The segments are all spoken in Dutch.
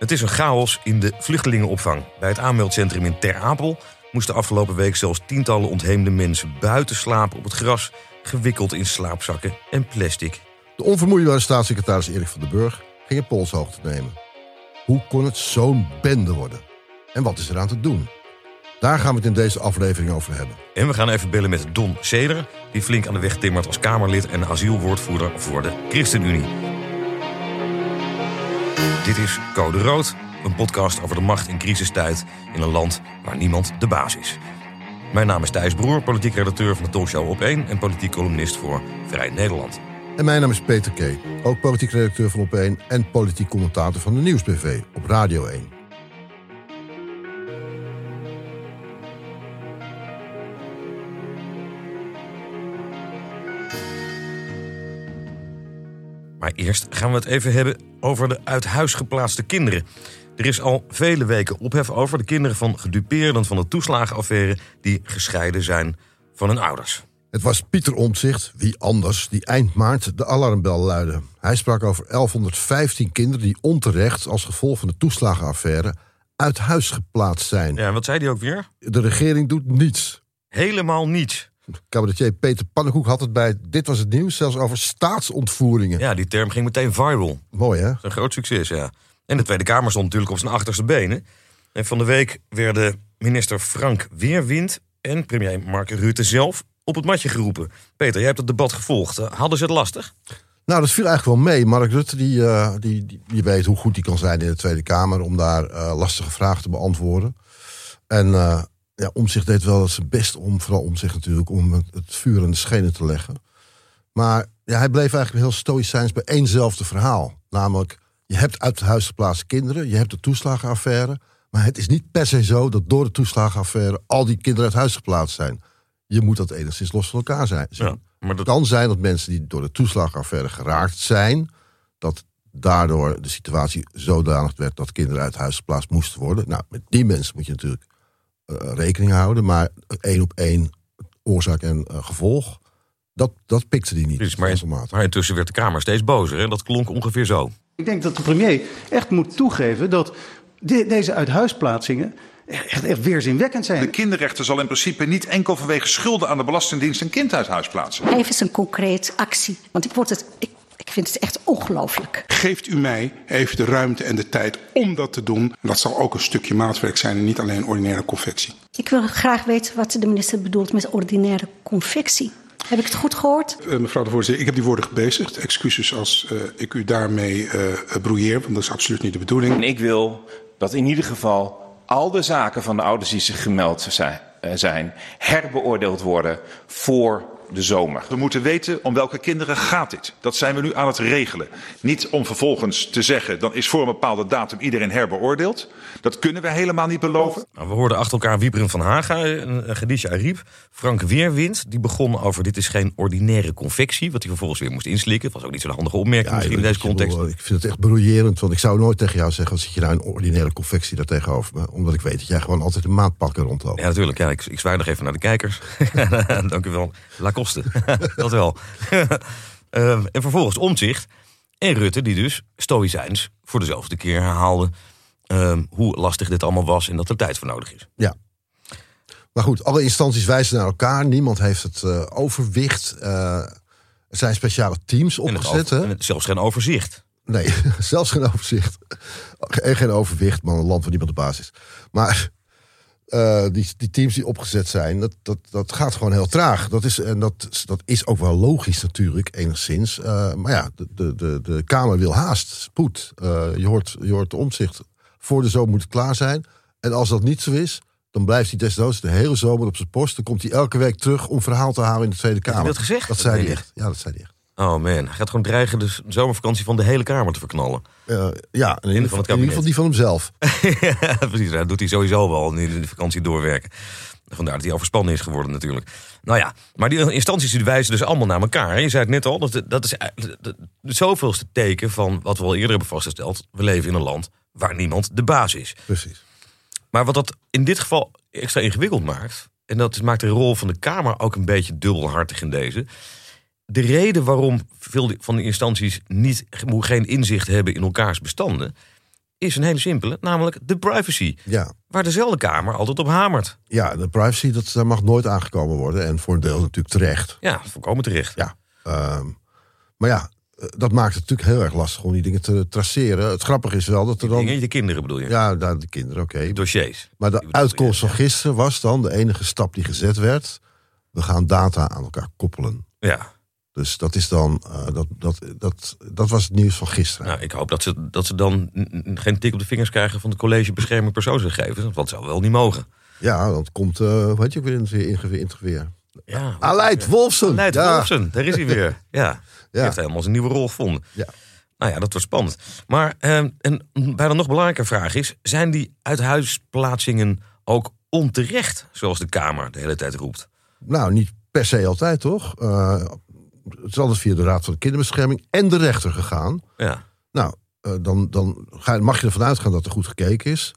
Het is een chaos in de vluchtelingenopvang. Bij het aanmeldcentrum in Ter Apel moesten afgelopen week zelfs tientallen ontheemde mensen buiten slapen op het gras, gewikkeld in slaapzakken en plastic. De onvermoeibare staatssecretaris Erik van den Burg ging een polshoogte nemen. Hoe kon het zo'n bende worden? En wat is er aan te doen? Daar gaan we het in deze aflevering over hebben. En we gaan even bellen met Don Ceder, die flink aan de weg timmert als Kamerlid en asielwoordvoerder voor de ChristenUnie. Dit is Code Rood, een podcast over de macht in crisistijd in een land waar niemand de baas is. Mijn naam is Thijs Broer, politiek redacteur van de talkshow Op1 en politiek columnist voor Vrij Nederland. En mijn naam is Peter K., ook politiek redacteur van Op1 en politiek commentator van de Nieuwsbv op Radio 1. Maar eerst gaan we het even hebben over de uit huis geplaatste kinderen. Er is al vele weken ophef over de kinderen van gedupeerden van de toeslagenaffaire die gescheiden zijn van hun ouders. Het was Pieter Omtzigt, wie anders, die eind maart de alarmbel luidde. Hij sprak over 1115 kinderen die onterecht als gevolg van de toeslagenaffaire uit huis geplaatst zijn. Ja, wat zei hij ook weer? De regering doet niets. Helemaal niets. Cabaretier Peter Pannenkoek had het bij Dit Was Het Nieuws zelfs over staatsontvoeringen. Ja, die term ging meteen viral. Mooi hè? Een groot succes, ja. En de Tweede Kamer stond natuurlijk op zijn achterste benen. En van de week werden minister Frank Weerwind en premier Mark Rutte zelf op het matje geroepen. Peter, jij hebt het debat gevolgd. Hadden ze het lastig? Nou, dat viel eigenlijk wel mee. Mark Rutte, die, uh, die, die, die, weet hoe goed hij kan zijn in de Tweede Kamer... om daar uh, lastige vragen te beantwoorden. En uh, ja, Omzicht deed wel zijn best om, vooral Omzicht natuurlijk... om het, vuur in de schenen te leggen. Maar ja, hij bleef eigenlijk heel stoïcijns bij éénzelfde verhaal. Namelijk, je hebt uit het huis geplaatste kinderen... je hebt de toeslagenaffaire... maar het is niet per se zo dat door de toeslagenaffaire... al die kinderen uit huis geplaatst zijn je moet dat enigszins los van elkaar zijn. Ja, maar dat... Het kan zijn dat mensen die door de toeslagaffaire geraakt zijn, dat daardoor de situatie zodanig werd dat kinderen uit huis geplaatst moesten worden. Nou, met die mensen moet je natuurlijk rekening houden, maar één op één oorzaak en uh, gevolg, dat, dat pikte die niet. Dus, maar, maar intussen werd de Kamer steeds bozer en dat klonk ongeveer zo. Ik denk dat de premier echt moet toegeven dat de, deze uithuisplaatsingen echt, echt weerzinwekkend zijn. De kinderrechter zal in principe niet enkel vanwege schulden aan de Belastingdienst een kind uit huis plaatsen. Even eens een concreet actie, want ik, word het, ik, ik vind het echt ongelooflijk. Geeft u mij even de ruimte en de tijd om dat te doen. Dat zal ook een stukje maatwerk zijn en niet alleen ordinaire confectie. Ik wil graag weten wat de minister bedoelt met ordinaire confectie. Heb ik het goed gehoord? Uh, mevrouw de voorzitter, ik heb die woorden gebezigd. Excuses als uh, ik u daarmee uh, want dat is absoluut niet de bedoeling. En ik wil dat in ieder geval al de zaken van de ouders die zich gemeld zijn, herbeoordeeld worden voor de zomer. We moeten weten om welke kinderen gaat dit. Dat zijn we nu aan het regelen. Niet om vervolgens te zeggen, dan is voor een bepaalde datum iedereen herbeoordeeld. Dat kunnen we helemaal niet beloven. Nou, we hoorden achter elkaar Wiebren van Haga, een Gedisha Ariep. Frank Weerwind, die begon over dit is geen ordinaire confectie. Wat hij vervolgens weer moest inslikken. Dat was ook niet zo'n handige opmerking ja, misschien in deze context. Bedoel, ik vind het echt brouillerend. Want ik zou nooit tegen jou zeggen, als zit je nou een ordinaire confectie daar tegenover me. Omdat ik weet dat jij gewoon altijd een maatpakker rondloopt. Ja, natuurlijk. Ja, ik, ik zwaai nog even naar de kijkers. Dank u wel. La kosten. dat wel. um, en vervolgens omzicht. En Rutte, die dus stoïcijns voor dezelfde keer herhaalde um, hoe lastig dit allemaal was en dat er tijd voor nodig is. Ja. Maar goed, alle instanties wijzen naar elkaar. Niemand heeft het uh, overwicht. Uh, er zijn speciale teams opgezet. En, zelfs geen overzicht. Nee, zelfs geen overzicht. En geen overwicht, maar een land waar niemand de baas is. Maar uh, die, die teams die opgezet zijn, dat, dat, dat gaat gewoon heel traag. Dat is, en dat, dat is ook wel logisch natuurlijk, enigszins. Uh, maar ja, de, de, de, de Kamer wil haast, spoed. Uh, je, hoort, je hoort de omzicht. Voor de zomer moet het klaar zijn. En als dat niet zo is, dan blijft hij desnoods de hele zomer op zijn post. Dan komt hij elke week terug om verhaal te houden in de Tweede Kamer. Heb je dat gezegd? Dat zei hij echt. Ja, dat zei hij echt. Oh man, hij gaat gewoon dreigen de zomervakantie van de hele Kamer te verknallen. Uh, ja, in, in, ieder, in ieder geval die van hemzelf. ja, precies. Dat doet hij sowieso wel in de vakantie doorwerken. Vandaar dat hij overspannen is geworden natuurlijk. Nou ja, maar die instanties die wijzen dus allemaal naar elkaar. Je zei het net al, dat, dat is het zoveelste teken van wat we al eerder hebben vastgesteld. We leven in een land waar niemand de baas is. Precies. Maar wat dat in dit geval extra ingewikkeld maakt... en dat maakt de rol van de Kamer ook een beetje dubbelhartig in deze de reden waarom veel van de instanties niet, geen inzicht hebben in elkaars bestanden, is een hele simpele, namelijk de privacy. Ja, Waar dezelfde Kamer altijd op hamert. ja de privacy, dat, daar mag nooit aangekomen worden. En voor een deel natuurlijk terecht. Ja, volkomen terecht. Ja. Ehm, maar ja, eh, dat maakt het natuurlijk heel erg lastig om die dingen te traceren. Het grappige is wel dat er dan... Dingen, de kinderen bedoel je? Ja, nou, de kinderen, oké. Dossiers. Maar de je, uitkomst van gisteren was dan de enige stap die gezet werd. We gaan data aan elkaar koppelen. Ja, Dus dat is dan, eh, dat, dat, dat, dat was het nieuws van gisteren. nou, ik hoop dat ze, dat ze dan geen tik op de vingers krijgen van het college bescherming persoonsgegevens. Want dat zou wel niet mogen. Ja, want komt, eh hoe heet je ook weer in het weer? In het weer- in het weer? Ja, Aleid Wolfsen. Aleid ja. Wolfsen, daar is hij weer. Ja, Ja. heeft helemaal zijn nieuwe rol gevonden. Ja. Nou ja, dat wordt spannend. Maar eh, een bijna nog belangrijker vraag is... zijn die uithuisplaatsingen ook onterecht, zoals de Kamer de hele tijd roept? Nou, niet per se altijd, toch? Eh, het is altijd via de Raad van de Kinderbescherming en de rechter gegaan. Ja, Nou, eh, dan, dan ga, mag je ervan uitgaan dat er goed gekeken is.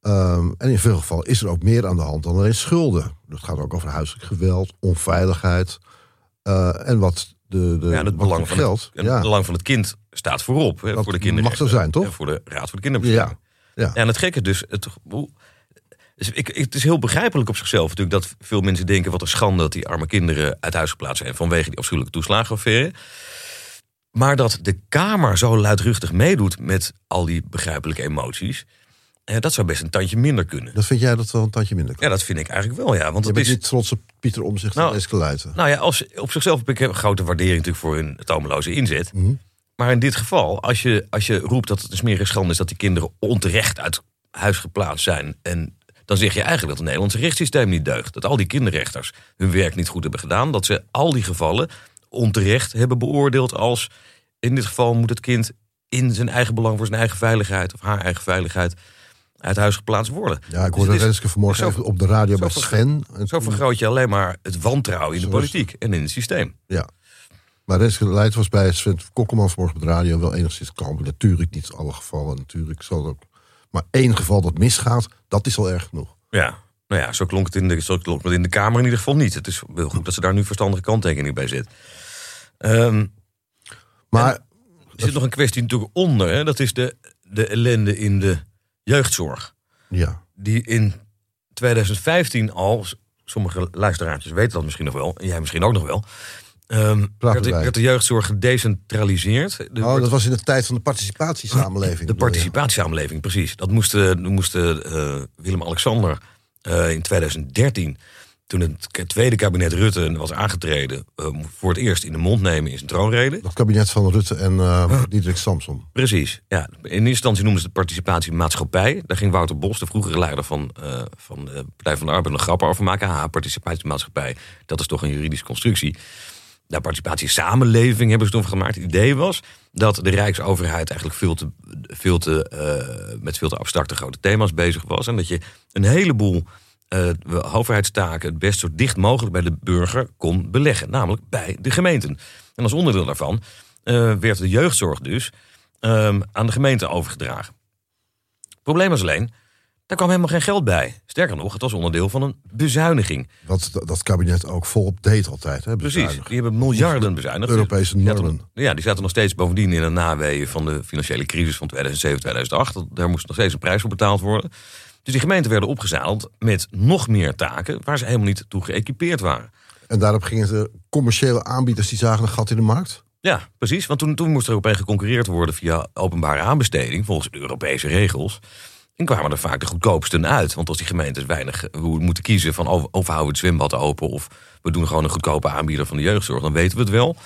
Ehm, en in veel gevallen is er ook meer aan de hand dan alleen schulden. Dat gaat ook over huiselijk geweld, onveiligheid. eh, en wat de, de ja en het belang van geldt. het, en het belang van het kind staat voorop. Hè, Dat voor de kinderen. mag zo zijn, toch? En voor de Raad voor de Kinderbescherming. Ja, ja. Ja, en het gekke dus, het, hoe- dus ik, het is heel begrijpelijk op zichzelf natuurlijk dat veel mensen denken wat een schande dat die arme kinderen uit huis geplaatst zijn vanwege die afschuwelijke toeslagenaffaire. Maar dat de Kamer zo luidruchtig meedoet met al die begrijpelijke emoties, eh, dat zou best een tandje minder kunnen. Dat vind jij dat wel een tandje minder kan? Ja, dat vind ik eigenlijk wel, ja. Want Je het bent is, niet trots op Pieter Omzicht Nou, en Eske nou ja, als, op zichzelf heb ik een grote waardering natuurlijk voor hun tomeloze inzet. Mhm. Maar in dit geval, als je, als je roept dat het een smerige schande is dat die kinderen onterecht uit huis geplaatst zijn. En dan zeg je eigenlijk dat het Nederlandse rechtssysteem niet deugt. Dat al die kinderrechters hun werk niet goed hebben gedaan. Dat ze al die gevallen onterecht hebben beoordeeld als. In dit geval moet het kind in zijn eigen belang voor zijn eigen veiligheid of haar eigen veiligheid uit huis geplaatst worden. Ja, ik Dus hoorde is- Renske vanmorgen zo- even op de radio bij zo Sven. En Zo vergroot je alleen maar het wantrouwen in de politiek en in het systeem. Ja. Maar Renske Luijten was bij Sven Kokkelman vanmorgen op de radio wel enigszins kalm. Natuurlijk niet alle gevallen, natuurlijk zal het ook. Maar één geval dat misgaat, dat is al erg genoeg. Ja, nou ja, zo klonk het in de, zo klonk het in de Kamer in ieder geval niet. Het is wel goed dat ze daar nu verstandige kanttekening bij zit. Ehm, Maar er zit nog een kwestie natuurlijk onder. Hè? Dat is de, de ellende in de jeugdzorg. ja, Die in 2015 al, sommige luisteraartjes weten dat misschien nog wel, en jij misschien ook nog wel. Ehm werd, de, werd de jeugdzorg gedecentraliseerd. Er oh, dat was in de tijd van de participatiesamenleving. De participatiesamenleving, precies. Dat moesten, moesten eh, Willem-Alexander eh, in 2013, toen het tweede kabinet Rutte was aangetreden, eh, voor het eerst in de mond nemen in zijn troonrede. Dat kabinet van Rutte en eh Diederik Samson. Precies. Ja, in eerste instantie noemden ze het participatiemaatschappij. Daar ging Wouter Bos, de vroegere leider van, van de Partij van de Arbeid, een grap over maken. Ha, participatiemaatschappij, dat is toch een juridische constructie. Daar participatiesamenleving hebben ze toen gemaakt. Het idee was dat de Rijksoverheid eigenlijk veel te, veel te, eh, met veel te abstracte grote thema's bezig was. En dat je een heleboel eh, overheidstaken het best zo dicht mogelijk bij de burger kon beleggen. Namelijk bij de gemeenten. En als onderdeel daarvan eh, werd de jeugdzorg dus ehm, aan de gemeente overgedragen. Het probleem was alleen, daar kwam helemaal geen geld bij. Sterker nog, het was onderdeel van een bezuiniging. Wat dat- dat kabinet ook volop deed altijd. Hè, Precies, die hebben miljarden bezuinigd. Europese normen. ja, die zaten nog steeds bovendien in een naweeën van de financiële crisis van 2007, 2008. Dat- Daar moest nog steeds een prijs voor betaald worden. Dus die gemeenten werden opgezadeld met nog meer taken waar ze helemaal niet toe geëquipeerd waren. En daarop gingen de commerciële aanbieders die zagen een gat in de markt. Ja, precies. Want toen, toen moest er opeens geconcurreerd worden via openbare aanbesteding, volgens de Europese regels. En kwamen er vaak de goedkoopsten uit. Want als die gemeentes weinig eh, moeten kiezen van of, of houden we het zwembad open of we doen gewoon een goedkope aanbieder van de jeugdzorg, dan weten we het wel.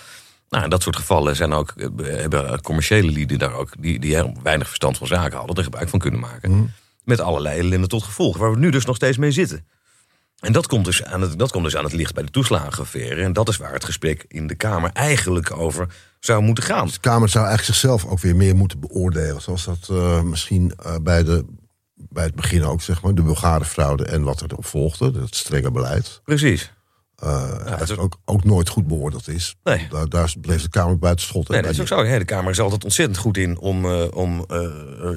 Nou, in dat soort gevallen zijn ook, eh, hebben commerciële lieden daar ook, die, die heel weinig verstand van zaken hadden, er gebruik van kunnen maken. Met allerlei ellende tot gevolg, waar we nu dus nog steeds mee zitten. En dat komt, dus aan het, dat komt dus aan het licht bij de toeslagenaffaire. En dat is waar het gesprek in de Kamer eigenlijk over zou moeten gaan. De Kamer zou eigenlijk zichzelf ook weer meer moeten beoordelen. Zoals dat eh, misschien bij, de, bij het begin ook, zeg maar, de Bulgarenfraude en wat er op volgde, dat strenge beleid. Precies. eh, dat ook, ook nooit goed beoordeeld is. Nee. Daar, daar bleef de Kamer buiten schot. Nee, dat is ook zo. Hè, De Kamer is altijd ontzettend goed in om, eh, om eh,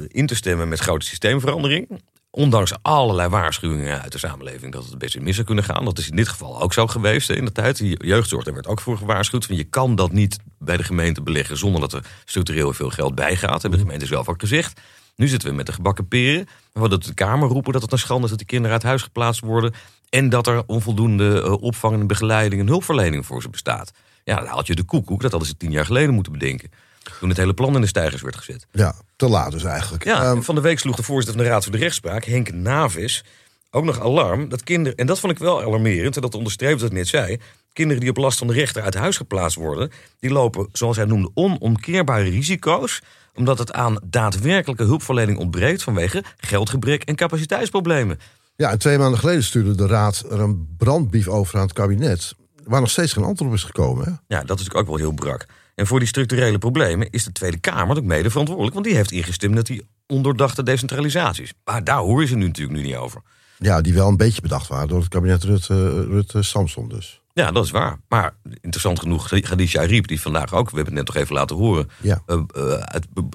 in te stemmen met grote systeemverandering. Ondanks allerlei waarschuwingen uit de samenleving dat het best in mis zou kunnen gaan. Dat is in dit geval ook zo geweest hè, in de tijd. Die jeugdzorg, daar werd ook voor gewaarschuwd. Van je kan dat niet bij de gemeente beleggen zonder dat er structureel veel geld bij gaat. Hebben de gemeente zelf ook gezegd. Nu zitten we met de gebakken peren. We hadden de Kamer roepen dat het een schande is dat die kinderen uit huis geplaatst worden. En dat er onvoldoende eh, opvang en begeleiding en hulpverlening voor ze bestaat. Ja, dan haalt je de koekoek. Dat hadden ze tien jaar geleden moeten bedenken. Toen het hele plan in de stijgers werd gezet. Ja, te laat dus eigenlijk. Ja, Ehm, van de week sloeg de voorzitter van de Raad voor de Rechtspraak, Henk Navis, ook nog alarm dat kinderen, en dat vond ik wel alarmerend, en dat onderstreept wat ik net zei, kinderen die op last van de rechter uit huis geplaatst worden, die lopen, zoals hij noemde, onomkeerbare risico's, omdat het aan daadwerkelijke hulpverlening ontbreekt vanwege geldgebrek en capaciteitsproblemen. ja, en twee maanden geleden stuurde de Raad er een brandbrief over aan het kabinet. Waar nog steeds geen antwoord op is gekomen. Hè? Ja, dat is natuurlijk ook wel heel brak. En voor die structurele problemen is de Tweede Kamer ook mede verantwoordelijk, want die heeft ingestemd met die ondoordachte decentralisaties. Maar daar hoor je ze nu natuurlijk nu niet over. Ja, die wel een beetje bedacht waren door het kabinet Rutte, Rutte Samson dus. Ja, dat is waar. Maar interessant genoeg, Khadija Ariep, die vandaag ook, we hebben het net nog even laten horen, Ja. eh, eh,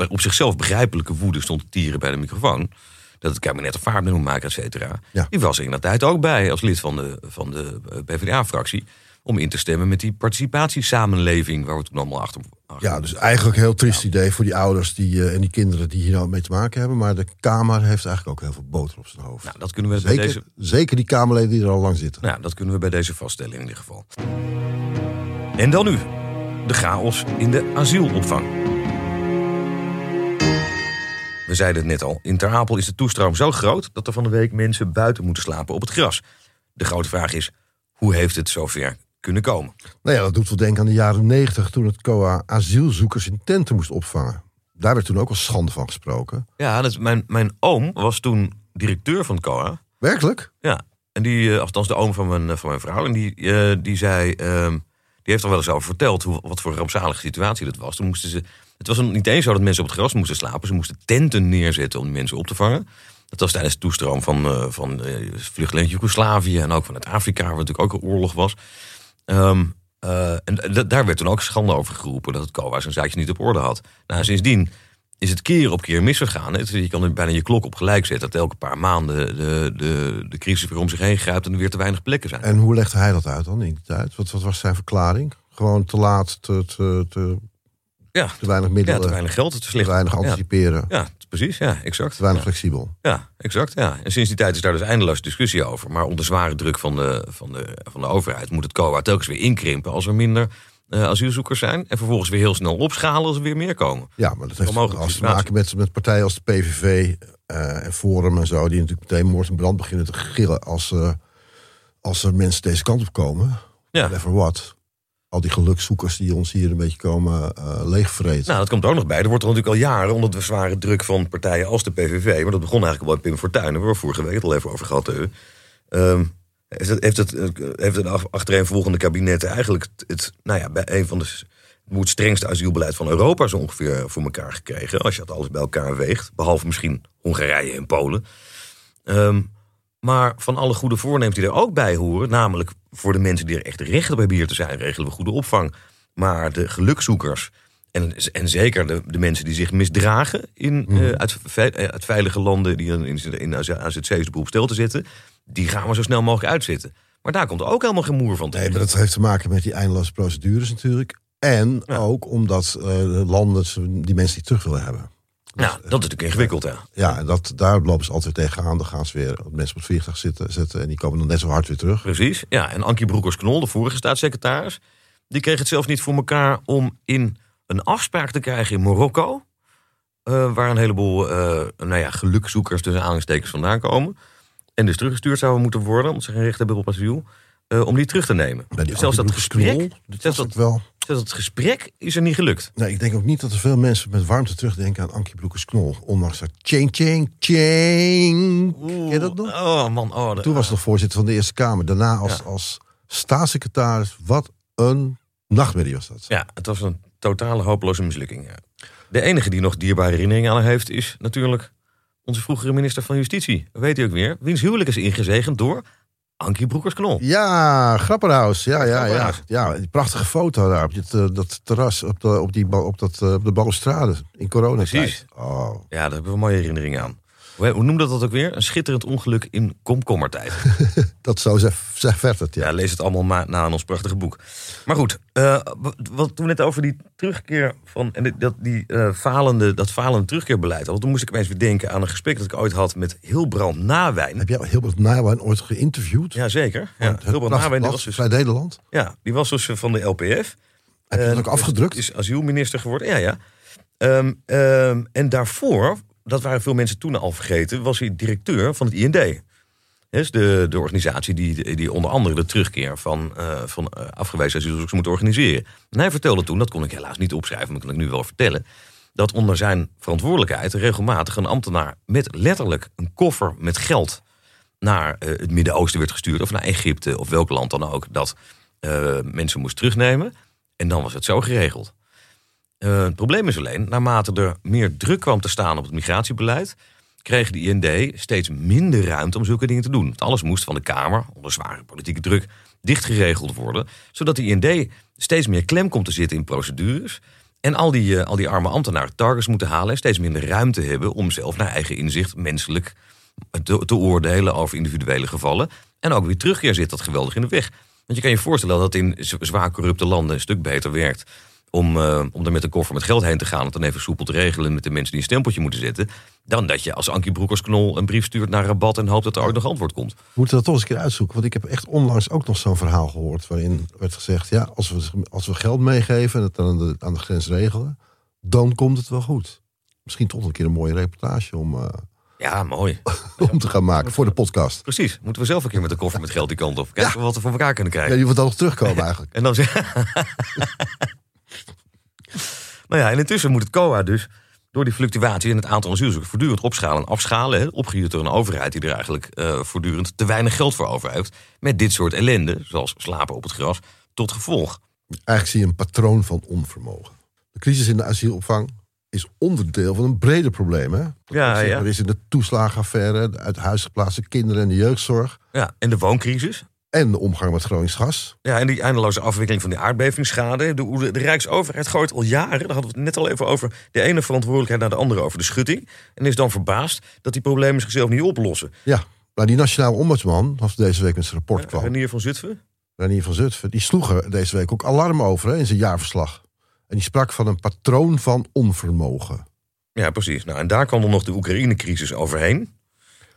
op zichzelf begrijpelijke woede stond te tieren bij de microfoon. Dat het kabinet een vaart moet maken, et cetera. Ja. Die was er in de tijd ook bij als lid van de, van de eh, PvdA-fractie. Om in te stemmen met die participatiesamenleving waar we toen allemaal achter. achter Ja, dus eigenlijk een heel triest idee voor die ouders die, eh, en die kinderen die hier nou mee te maken hebben. Maar de Kamer heeft eigenlijk ook heel veel boter op zijn hoofd. Nou, dat kunnen we bij zeker, deze. zeker die Kamerleden die er al lang zitten. Nou, dat kunnen we bij deze vaststellen in ieder geval. En dan nu, de chaos in de asielopvang. We zeiden het net al, in Ter Apel is de toestroom zo groot... dat er van de week mensen buiten moeten slapen op het gras. De grote vraag is, hoe heeft het zover kunnen komen? Nou ja, dat doet wel denken aan de jaren negentig toen het COA asielzoekers in tenten moest opvangen. Daar werd toen ook al schande van gesproken. Ja, dat is, mijn, mijn oom was toen directeur van het COA. Werkelijk? Ja, en die, eh, althans de oom van mijn, eh, van mijn vrouw. En die, eh, die zei, ehm, die heeft er wel eens over verteld hoe, wat voor een rampzalige situatie dat was. Toen moesten ze, het was niet eens zo dat mensen op het gras moesten slapen. Ze moesten tenten neerzetten om die mensen op te vangen. Dat was tijdens de toestroom van, eh van vluchtelingen uit Joegoslavië en ook vanuit Afrika, waar natuurlijk ook een oorlog was. Ehm, eh, en daar werd toen ook schande over geroepen dat het COA zijn zaakje niet op orde had. Nou, sindsdien is het keer op keer misgegaan. Je kan bijna je klok op gelijk zetten dat elke paar maanden de, de, de crisis weer om zich heen grijpt en er weer te weinig plekken zijn. En hoe legde hij dat uit dan in die tijd? Wat, wat was zijn verklaring? Gewoon te laat, te, te, te, Ja, te weinig ja middelen, te weinig geld, te te slecht. weinig Ja, anticiperen, ja, precies. Ja, exact. weinig Ja. flexibel. Ja, exact. Ja. En sinds die tijd is daar dus eindeloos discussie over. Maar onder zware druk van de, van de, van de overheid moet het COA telkens weer inkrimpen als er minder eh, asielzoekers zijn. En vervolgens weer heel snel opschalen als er weer meer komen. Ja, maar dat heeft Onmogelijke als te maken met, met partijen als de PVV eh, en Forum en zo, die natuurlijk meteen moord en brand beginnen te gillen als, eh, als er mensen deze kant op komen. Ja. Whatever what. Al die gelukszoekers die ons hier een beetje komen eh leegvreten. Nou, dat komt er ook nog bij. Er wordt er natuurlijk al jaren onder de zware druk van partijen als de PVV. Maar dat begon eigenlijk al bij Pim Fortuyn. Hebben we vorige week het al even over gehad. hè. Ehm, heeft het, heeft het, heeft het ach- achtereenvolgende kabinet eigenlijk het, nou ja, bij een van de het strengste asielbeleid van Europa zo ongeveer voor elkaar gekregen. Als je dat alles bij elkaar weegt. Behalve misschien Hongarije en Polen. Ehm, maar van alle goede voornemens die er ook bij horen, namelijk voor de mensen die er echt recht op hebben hier te zijn, regelen we goede opvang. Maar de gelukzoekers en, en zeker de, de mensen die zich misdragen in, eh, uit, ve- eh, uit veilige landen die in, in, in AZC's op stil te zitten, die gaan we zo snel mogelijk uitzitten. Maar daar komt ook helemaal geen moer van Nee, tegen. maar dat heeft te maken met die eindeloze procedures natuurlijk. En ook omdat eh, de landen die mensen die terug willen hebben. Nou, dat is natuurlijk ingewikkeld, ja. Ja, en dat, daar lopen ze altijd tegenaan. Dan gaan ze weer mensen op het vliegtuig zitten, zetten en die komen dan net zo hard weer terug. Precies. Ja, en Ankie Broekers-Knol, de vorige staatssecretaris, die kreeg het zelf niet voor elkaar om in een afspraak te krijgen in Marokko, eh, waar een heleboel eh nou ja, gelukzoekers tussen aanhalingstekens vandaan komen, en dus teruggestuurd zouden moeten worden, omdat ze geen recht hebben op asiel, eh, om die terug te nemen. Die Dus zelfs dat gesprek, dat zelfs dat, wel. Zelfs dat gesprek is er niet gelukt. Nee, ik denk ook niet dat er veel mensen met warmte terugdenken aan Ankie Broekers-Knol. Ondanks dat ching, ching, ching. Ken je dat nog? Oh man, oh, de- Toen was hij nog voorzitter van de Eerste Kamer. Daarna als, Ja. als staatssecretaris. Wat een nachtmerrie was dat. Ja, het was een totale hopeloze mislukking. Ja. De enige die nog dierbare herinneringen aan haar heeft, is natuurlijk onze vroegere minister van Justitie. Weet u ook weer? Wiens huwelijk is ingezegend door Ankie Broekers-Knol. Ja, Grapperhaus. Ja, ja, ja. Ja, die prachtige foto daar op, dit, eh, dat terras, op de, op die, op dat, eh, op de balustrade in. Precies. Oh. Ja, daar hebben we mooie herinneringen aan. Hoe, noemde dat ook weer? Een schitterend ongeluk in komkommertijd. Dat zo zegt zegt het, ja. Ja, lees het allemaal ma- na in ons prachtige boek. Maar goed, eh, wat toen net over die terugkeer van en dat, die, eh, falende, dat falende terugkeerbeleid had, toen moest ik opeens weer denken aan een gesprek dat ik ooit had met Hilbrand Nawijn. Heb jij Hilbert Nijwijn ooit geïnterviewd? Jazeker. Ja, Hilbrand Nawijn was, dus, Vrij Nederland. ja, die was dus van de LPF. Heb je dat En ook afgedrukt? Is asielminister geworden, ja, ja. Ehm, ehm, en daarvoor, dat waren veel mensen toen al vergeten, was hij directeur van het IND. Dus de, de organisatie die, die onder andere de terugkeer van, eh, van eh, afgewezen asielzoekers moet organiseren. En hij vertelde toen, dat kon ik helaas niet opschrijven, maar dat kan ik nu wel vertellen. Dat onder zijn verantwoordelijkheid regelmatig een ambtenaar met letterlijk een koffer met geld naar eh, het Midden-Oosten werd gestuurd. Of naar Egypte of welk land dan ook. Dat mensen moest terugnemen. En dan was het zo geregeld. Eh, het probleem is alleen, naarmate er meer druk kwam te staan op het migratiebeleid, kreeg de IND steeds minder ruimte om zulke dingen te doen. Want alles moest van de Kamer, onder zware politieke druk, dichtgeregeld worden. Zodat de IND steeds meer klem komt te zitten in procedures. En al die, eh, al die arme ambtenaren targets moeten halen en steeds minder ruimte hebben om zelf naar eigen inzicht menselijk te, te oordelen over individuele gevallen. En ook weer terugkeer zit dat geweldig in de weg. Want je kan je voorstellen dat in zwaar corrupte landen een stuk beter werkt om, eh, om er met een koffer met geld heen te gaan. En het dan even soepel te regelen met de mensen die een stempeltje moeten zetten. Dan dat je als Ankie Broekersknol een brief stuurt naar Rabat en hoopt dat er ooit nog antwoord komt. We moeten dat toch eens een keer uitzoeken. Want ik heb echt onlangs ook nog zo'n verhaal gehoord. waarin werd gezegd: ja, als we, als we geld meegeven en het dan aan de, aan de grens regelen. dan komt het wel goed. Misschien toch een keer een mooie reportage om, eh, Ja, mooi. om te gaan maken voor de podcast. Precies. Moeten we zelf een keer met een koffer met geld die kant op. Kijken wat we voor elkaar kunnen Ja, krijgen. die wordt dan nog terugkomen eigenlijk. En dan zeg Nou ja, en intussen moet het COA dus door die fluctuatie in het aantal asielzoekers voortdurend opschalen en afschalen. Opgehuurd door een overheid die er eigenlijk eh, voortdurend te weinig geld voor over heeft. Met dit soort ellende, zoals slapen op het gras, tot gevolg. Eigenlijk zie je een patroon van onvermogen. De crisis in de asielopvang is onderdeel van een breder probleem. Hè? Ja, er ja. is in de toeslagenaffaire, de uit huis geplaatste kinderen en de jeugdzorg. Ja, en de wooncrisis. En de omgang met Gronings gas. Ja, en die eindeloze afwikkeling van die aardbevingsschade. De, de, Rijksoverheid gooit al jaren, daar hadden we het net al even over, de ene verantwoordelijkheid naar de andere over de schutting. En is dan verbaasd dat die problemen zichzelf niet oplossen. Ja, nou die nationale ombudsman, als deze week met zijn rapport kwam, Renier van Zutphen? Renier van Zutphen, die sloeg er deze week ook alarm over hè, in zijn jaarverslag. En die sprak van een patroon van onvermogen. Ja, precies. Nou, en daar kwam dan nog de Oekraïne-crisis overheen.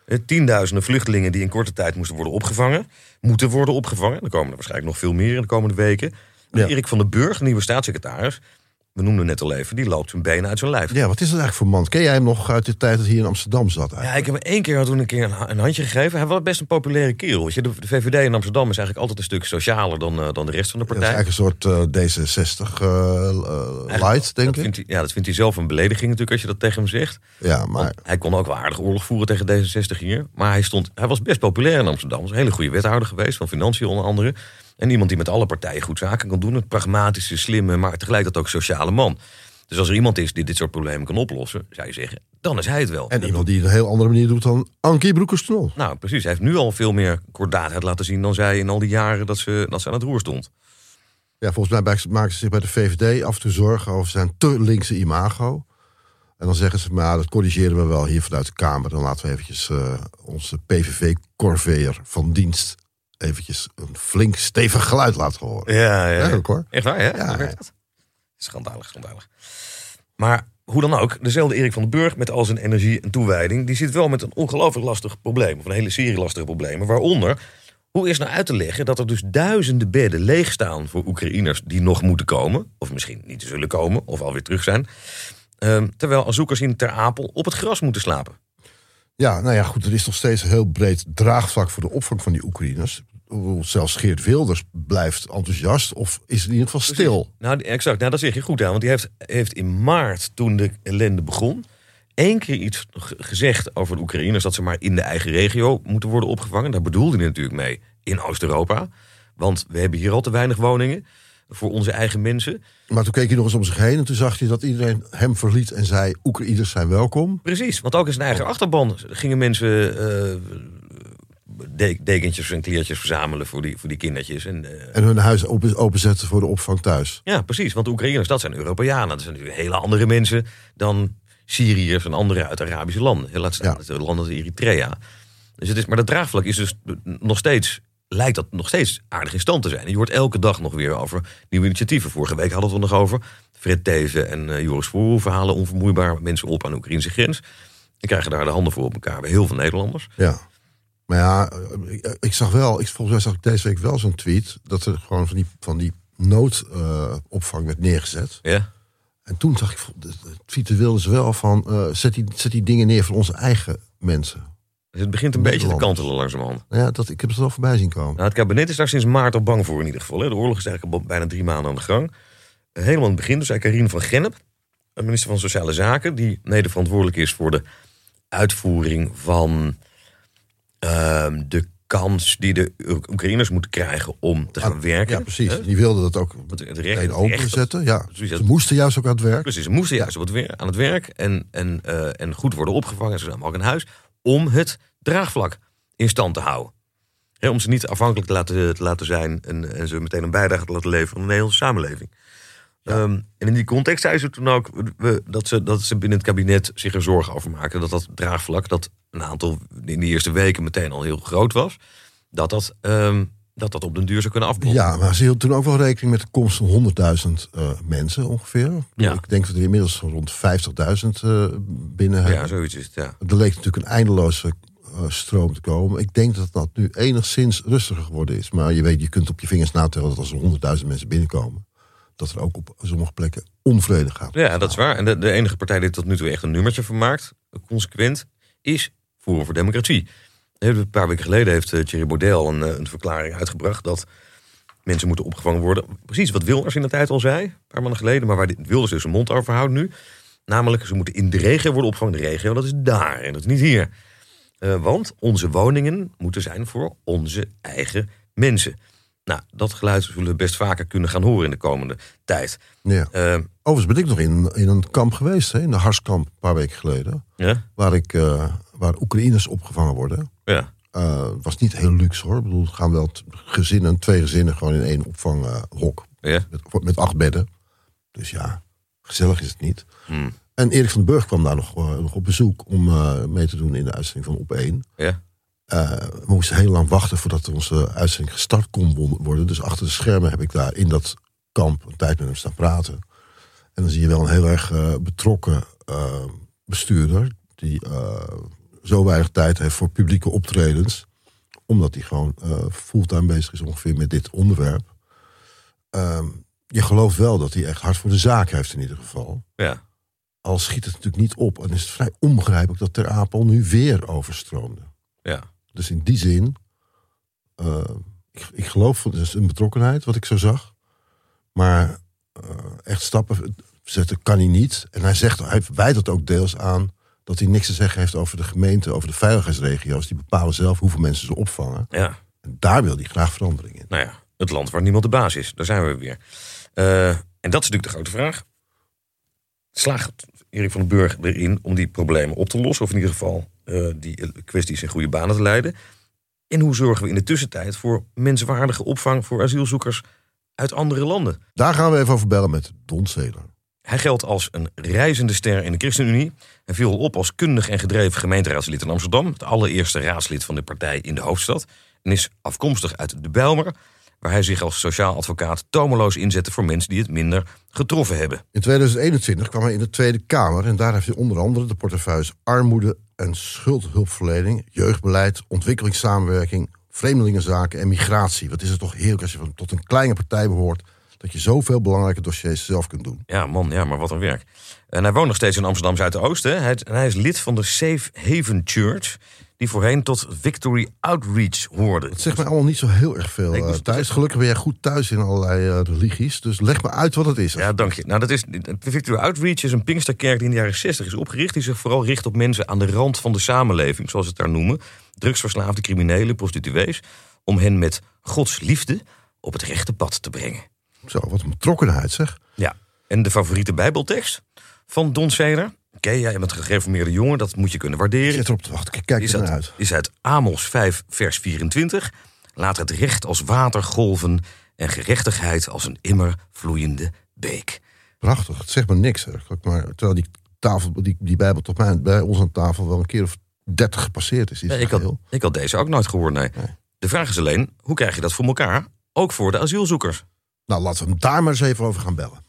Eh, Tienduizenden vluchtelingen die in korte tijd moesten worden opgevangen. Moeten worden opgevangen. Er komen er waarschijnlijk nog veel meer in de komende weken. Ja. Erik van den Burg, de nieuwe staatssecretaris... we noemden net al even, die loopt zijn benen uit zijn lijf. Ja, wat is dat eigenlijk voor man? Ken jij hem nog uit de tijd dat hij in Amsterdam zat? Eigenlijk? Ja, ik heb hem één keer toen een keer een, een handje gegeven. Hij was best een populaire kerel. Weet je. De, de VVD in Amsterdam is eigenlijk altijd een stuk socialer dan, eh, dan de rest van de Dat is partij. eigenlijk een soort eh, D66 eh, eh, light, denk dat ik. vindt hij, ja, dat vindt hij zelf een belediging natuurlijk als je dat tegen hem zegt. Ja, maar Want hij kon ook wel aardig oorlog voeren tegen D66 hier. Maar hij, stond, hij was best populair in Amsterdam. Was een hele goede wethouder geweest, van Financiën onder andere. En iemand die met alle partijen goed zaken kan doen. Een pragmatische, slimme, maar tegelijkertijd ook sociale man. Dus als er iemand is die dit soort problemen kan oplossen, zou je zeggen, dan is hij het wel. en iemand die het op een heel andere manier doet dan Ankie Broekers-Knol. Nou, precies. Hij heeft nu al veel meer kordaatheid laten zien dan zij in al die jaren dat ze, dat ze aan het roer stond. Ja, volgens mij maken ze zich bij de VVD af en toe zorgen over zijn te linkse imago. En dan zeggen ze, maar dat corrigeren we wel hier vanuit de Kamer. Dan laten we eventjes eh, onze PVV-corveer van dienst eventjes een flink stevig geluid laten horen. Ja, ja. Hoor. Echt waar, hè? Ja, ja. Schandalig, schandalig. Maar hoe dan ook, dezelfde Erik van den Burg met al zijn energie en toewijding... die zit wel met een ongelooflijk lastig probleem. Of een hele serie lastige problemen. Waaronder, hoe is nou uit te leggen dat er dus duizenden bedden leeg staan... voor Oekraïners die nog moeten komen. Of misschien niet zullen komen, of alweer terug zijn. Ehm, terwijl asielzoekers in Ter Apel op het gras moeten slapen. Ja, nou ja, goed, er is nog steeds een heel breed draagvlak voor de opvang van die Oekraïners. Zelfs Geert Wilders blijft enthousiast of is in ieder geval stil. Nou, exact. Nou, dat zeg je goed aan. Want die heeft, heeft in maart, toen de ellende begon... één keer iets gezegd over de Oekraïners... dat ze maar in de eigen regio moeten worden opgevangen. Daar bedoelde hij natuurlijk mee in Oost-Europa. Want we hebben hier al te weinig woningen voor onze eigen mensen. Maar toen keek hij nog eens om zich heen en toen zag hij dat iedereen hem verliet en zei: Oekraïners zijn welkom. Precies, want ook in zijn eigen achterban gingen mensen... eh, dekentjes en kleertjes verzamelen voor die, voor die kindertjes. En, eh, En hun huis open, openzetten voor de opvang thuis. Ja, precies. Want de Oekraïners, dat zijn Europeanen. Dat zijn natuurlijk hele andere mensen dan Syriërs en anderen uit Arabische landen. Laat staan Ja. landen als Eritrea. Dus het is, maar dat draagvlak is dus nog steeds, lijkt dat nog steeds aardig in stand te zijn. En je hoort elke dag nog weer over nieuwe initiatieven. Vorige week hadden we het nog over. Fred Teven en eh, Joris Voorhoeven halen onvermoeibaar mensen op aan de Oekraïnse grens. En krijgen daar de handen voor op elkaar bij heel veel Nederlanders. Ja. Maar ja, eh, ik, ik zag wel, ik, volgens mij zag ik deze week wel zo'n tweet. dat er gewoon van die, van die noodopvang werd neergezet. Ja? En toen zag ik, de, de tweeten wilden ze wel van. eh, zet, die, zet die dingen neer voor onze eigen mensen. Dus het begint een beetje te kantelen langzamerhand. Ja, dat, ik heb het er wel voorbij zien komen. Nou, het kabinet is daar sinds maart al bang voor in ieder geval. Hè. De oorlog is eigenlijk al bijna drie maanden aan de gang. Eh, Helemaal in het begin, dus eigenlijk Karine van Gennep, minister van Sociale Zaken, die mede verantwoordelijk is voor de uitvoering van ehm, de kans die de Oekraïners moeten krijgen om te gaan werken. Ja, precies. Hè? Die wilden dat ook Het recht- meteen openzetten. Ja, Precies, ze moesten juist ook aan het werk. Precies, ze moesten juist op het wer- aan het werk en, en, eh, en goed worden opgevangen, zo ook in huis, om het draagvlak in stand te houden. Hè, om ze niet afhankelijk te laten, te laten zijn en, en ze meteen een bijdrage te laten leveren aan de Nederlandse samenleving. Ehm, en in die context zei ze toen ook we, dat, ze, dat ze binnen het kabinet zich er zorgen over maken. Dat dat draagvlak, dat een aantal in de eerste weken meteen al heel groot was, dat dat, ehm, dat, dat op den duur zou kunnen afbroken. Ja, maar ze hield toen ook wel rekening met de komst van 100.000 eh, mensen ongeveer. Ja. Ik denk dat er inmiddels rond 50.000 eh, binnen hebben. ja, zoiets is het. Ja. Er leek natuurlijk een eindeloze eh, stroom te komen. Ik denk dat dat nu enigszins rustiger geworden is. Maar je weet, je kunt op je vingers natellen dat als er 100.000 mensen binnenkomen... dat er ook op sommige plekken onvrede gaat. Ja, dat is waar. En de, de enige partij die tot nu toe echt een nummertje van maakt, consequent, is Forum voor Democratie. Een paar weken geleden heeft eh, Thierry Baudet al een, eh, een verklaring uitgebracht dat mensen moeten opgevangen worden. Precies wat Wilders in de tijd al zei, een paar maanden geleden, maar waar dit- Wilders dus zijn mond over houdt nu. Namelijk, ze moeten in de regio worden opgevangen. De regio, dat is daar en dat is niet hier. Eh, want onze woningen moeten zijn voor onze eigen mensen. Nou, dat geluid zullen we best vaker kunnen gaan horen in de komende tijd. Ja. Overigens ben ik nog in, in een kamp geweest, hè, in de Harskamp, een paar weken geleden. ja, Waar, ik, waar Oekraïners opgevangen worden. ja. Eh, was niet heel luxe hoor. Ik bedoel, gaan wel gezinnen, twee gezinnen gewoon in één opvanghok. ja. met, met acht bedden. Dus ja, gezellig is het niet. Hmm. En Erik van den Burg kwam daar nog, eh, nog op bezoek om eh, mee te doen in de uitzending van Op 1. Ja. Eh, we moesten heel lang wachten voordat onze uitzending gestart kon wo- worden. Dus achter de schermen heb ik daar in dat kamp een tijd met hem staan praten. En dan zie je wel een heel erg eh, betrokken eh, bestuurder. Die eh, zo weinig tijd heeft voor publieke optredens. Omdat hij gewoon eh, fulltime bezig is ongeveer met dit onderwerp. Ehm, je gelooft wel dat hij echt hard voor de zaak heeft in ieder geval. ja. Al schiet het natuurlijk niet op. En is het vrij onbegrijpelijk dat Ter Apel nu weer overstroomde. Ja. Dus in die zin, eh, ik, ik geloof, het is een betrokkenheid wat ik zo zag. Maar eh, echt stappen zetten kan hij niet. En hij, zegt, hij wijt het ook deels aan dat hij niks te zeggen heeft over de gemeente, over de veiligheidsregio's. Die bepalen zelf hoeveel mensen ze opvangen. Ja. En daar wil hij graag verandering in. Nou ja, het land waar niemand de baas is. Daar zijn we weer. Eh, en dat is natuurlijk de grote vraag. Slaagt Erik van den Burg erin om die problemen op te lossen? Of in ieder geval eh, die kwesties in goede banen te leiden? En hoe zorgen we in de tussentijd voor menswaardige opvang voor asielzoekers uit andere landen? Daar gaan we even over bellen met Don Zeler. Hij geldt als een reizende ster in de ChristenUnie. Hij viel op als kundig en gedreven gemeenteraadslid in Amsterdam. Het allereerste raadslid van de partij in de hoofdstad. En is afkomstig uit de Bijlmer. Waar hij zich als sociaal advocaat tomeloos inzette voor mensen die het minder getroffen hebben. In 2021 kwam hij in de Tweede Kamer en daar heeft hij onder andere de portefeuilles armoede en schuldhulpverlening, jeugdbeleid, ontwikkelingssamenwerking, vreemdelingenzaken en migratie. Wat is het toch heerlijk als je tot een kleine partij behoort dat je zoveel belangrijke dossiers zelf kunt doen. Ja, man, ja, maar wat een werk. En hij woont nog steeds in Amsterdam Zuidoosten. Hij, hij is lid van de Safe Haven Church. Die voorheen tot Victory Outreach hoorde. Het zegt mij allemaal niet zo heel erg veel Nee, eh, moest- thuis. Gelukkig ben jij goed thuis in allerlei eh, religies. Dus leg me uit wat het is. Ja, dank je. Nou, dat is, Victory Outreach is een Pinksterkerk die in de jaren 60 is opgericht. Die zich vooral richt op mensen aan de rand van de samenleving, zoals ze het daar noemen. Drugsverslaafde criminelen, prostituees. Om hen met Gods liefde op het rechte pad te brengen. Zo, wat een betrokkenheid zeg. Ja, en de favoriete Bijbeltekst van Don Ceder. Oké, ja, je bent een gereformeerde jongen, dat moet je kunnen Ik waarderen. zit erop te wachten. Kijk is naar uit, uit. is uit Amos 5, vers 24. Laat het recht als water golven en gerechtigheid als een immer vloeiende beek. Prachtig. Het zegt me niks eigenlijk. Maar terwijl die tafel, die, die Bijbel toch bij, bij ons aan tafel wel een keer of dertig gepasseerd is. is Nee, ik, had, ik had deze ook nooit gehoord, nee. Nee. De vraag is alleen, hoe krijg je dat voor elkaar? Ook voor de asielzoekers. Nou, laten we hem daar maar eens even over gaan bellen.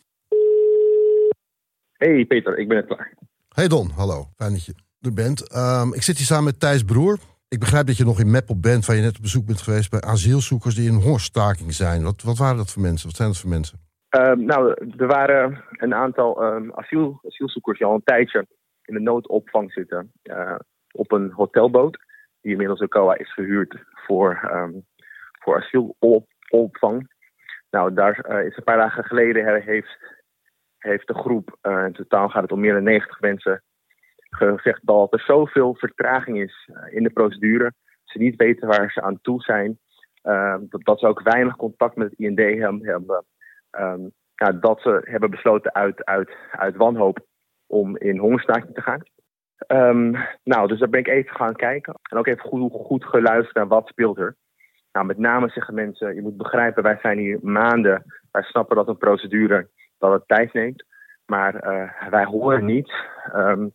Hey Peter, ik ben het klaar. Hey Don, hallo. Fijn dat je er bent. Ehm, ik zit hier samen met Thijs Broer. Ik begrijp dat je nog in Meppel bent, waar je net op bezoek bent geweest bij asielzoekers die in hongerstaking zijn. Wat, wat waren dat voor mensen? Wat zijn dat voor mensen? Ehm, nou, er waren een aantal ehm, asiel, asielzoekers die al een tijdje in de noodopvang zitten eh, op een hotelboot. Die inmiddels door COA is gehuurd voor, voor asielopvang. Nou, daar eh, is een paar dagen geleden he- heeft, heeft de groep, eh, in totaal gaat het om meer dan 90 mensen, gezegd dat er zoveel vertraging is eh, in de procedure. Ze niet weten waar ze aan toe zijn. Dat, ze ook weinig contact met het IND hebben. Ehm, nou, dat ze hebben besloten uit, uit, uit wanhoop om in hongerstaking te gaan. Ehm, nou, dus daar ben ik even gaan kijken. En ook even goed, goed geluisterd naar wat speelt er. Nou, met name zeggen mensen, je moet begrijpen, wij zijn hier maanden. Wij snappen dat een procedure dat het tijd neemt. Maar eh, wij horen niet. Ehm,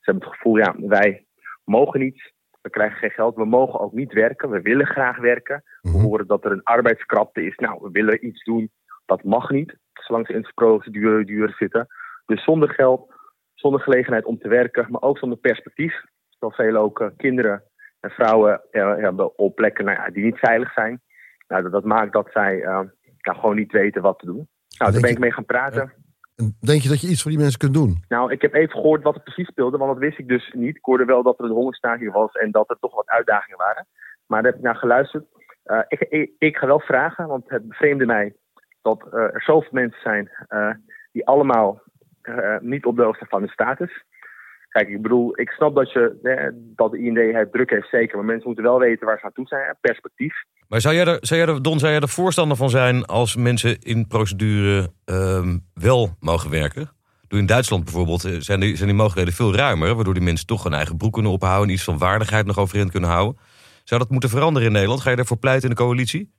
ze hebben het gevoel, ja, wij mogen niet. We krijgen geen geld. We mogen ook niet werken. We willen graag werken. We horen dat er een arbeidskrapte is. Nou, we willen iets doen. Dat mag niet, zolang ze in de procedure zitten. Dus zonder geld, zonder gelegenheid om te werken, maar ook zonder perspectief. Zoals veel ook eh, kinderen en vrouwen eh, hebben op plekken nou ja, die niet veilig zijn. Nou, dat, dat maakt dat zij eh, nou, gewoon niet weten wat te doen. Nou, daar ben ik mee gaan praten. En denk je dat je iets voor die mensen kunt doen? Nou, ik heb even gehoord wat er precies speelde, want dat wist ik dus niet. Ik hoorde wel dat er een hongerstaking was en dat er toch wat uitdagingen waren. Maar daar heb ik naar geluisterd. Eh, ik, ik, ik ga wel vragen, want het bevreemde mij dat eh, er zoveel mensen zijn eh, die allemaal eh, niet op de hoogte van de status. Kijk, ik bedoel, ik snap dat, je, dat de IND het druk heeft, zeker. Maar mensen moeten wel weten waar ze aan toe zijn. Perspectief. Maar zou jij er, zou jij er, Don, zou jij er voorstander van zijn als mensen in procedure ehm, wel mogen werken? Doe in Duitsland bijvoorbeeld eh, zijn die, zijn die mogelijkheden veel ruimer, waardoor die mensen toch hun eigen broek kunnen ophouden en iets van waardigheid nog overeind kunnen houden. Zou dat moeten veranderen in Nederland? Ga je daarvoor pleiten in de coalitie?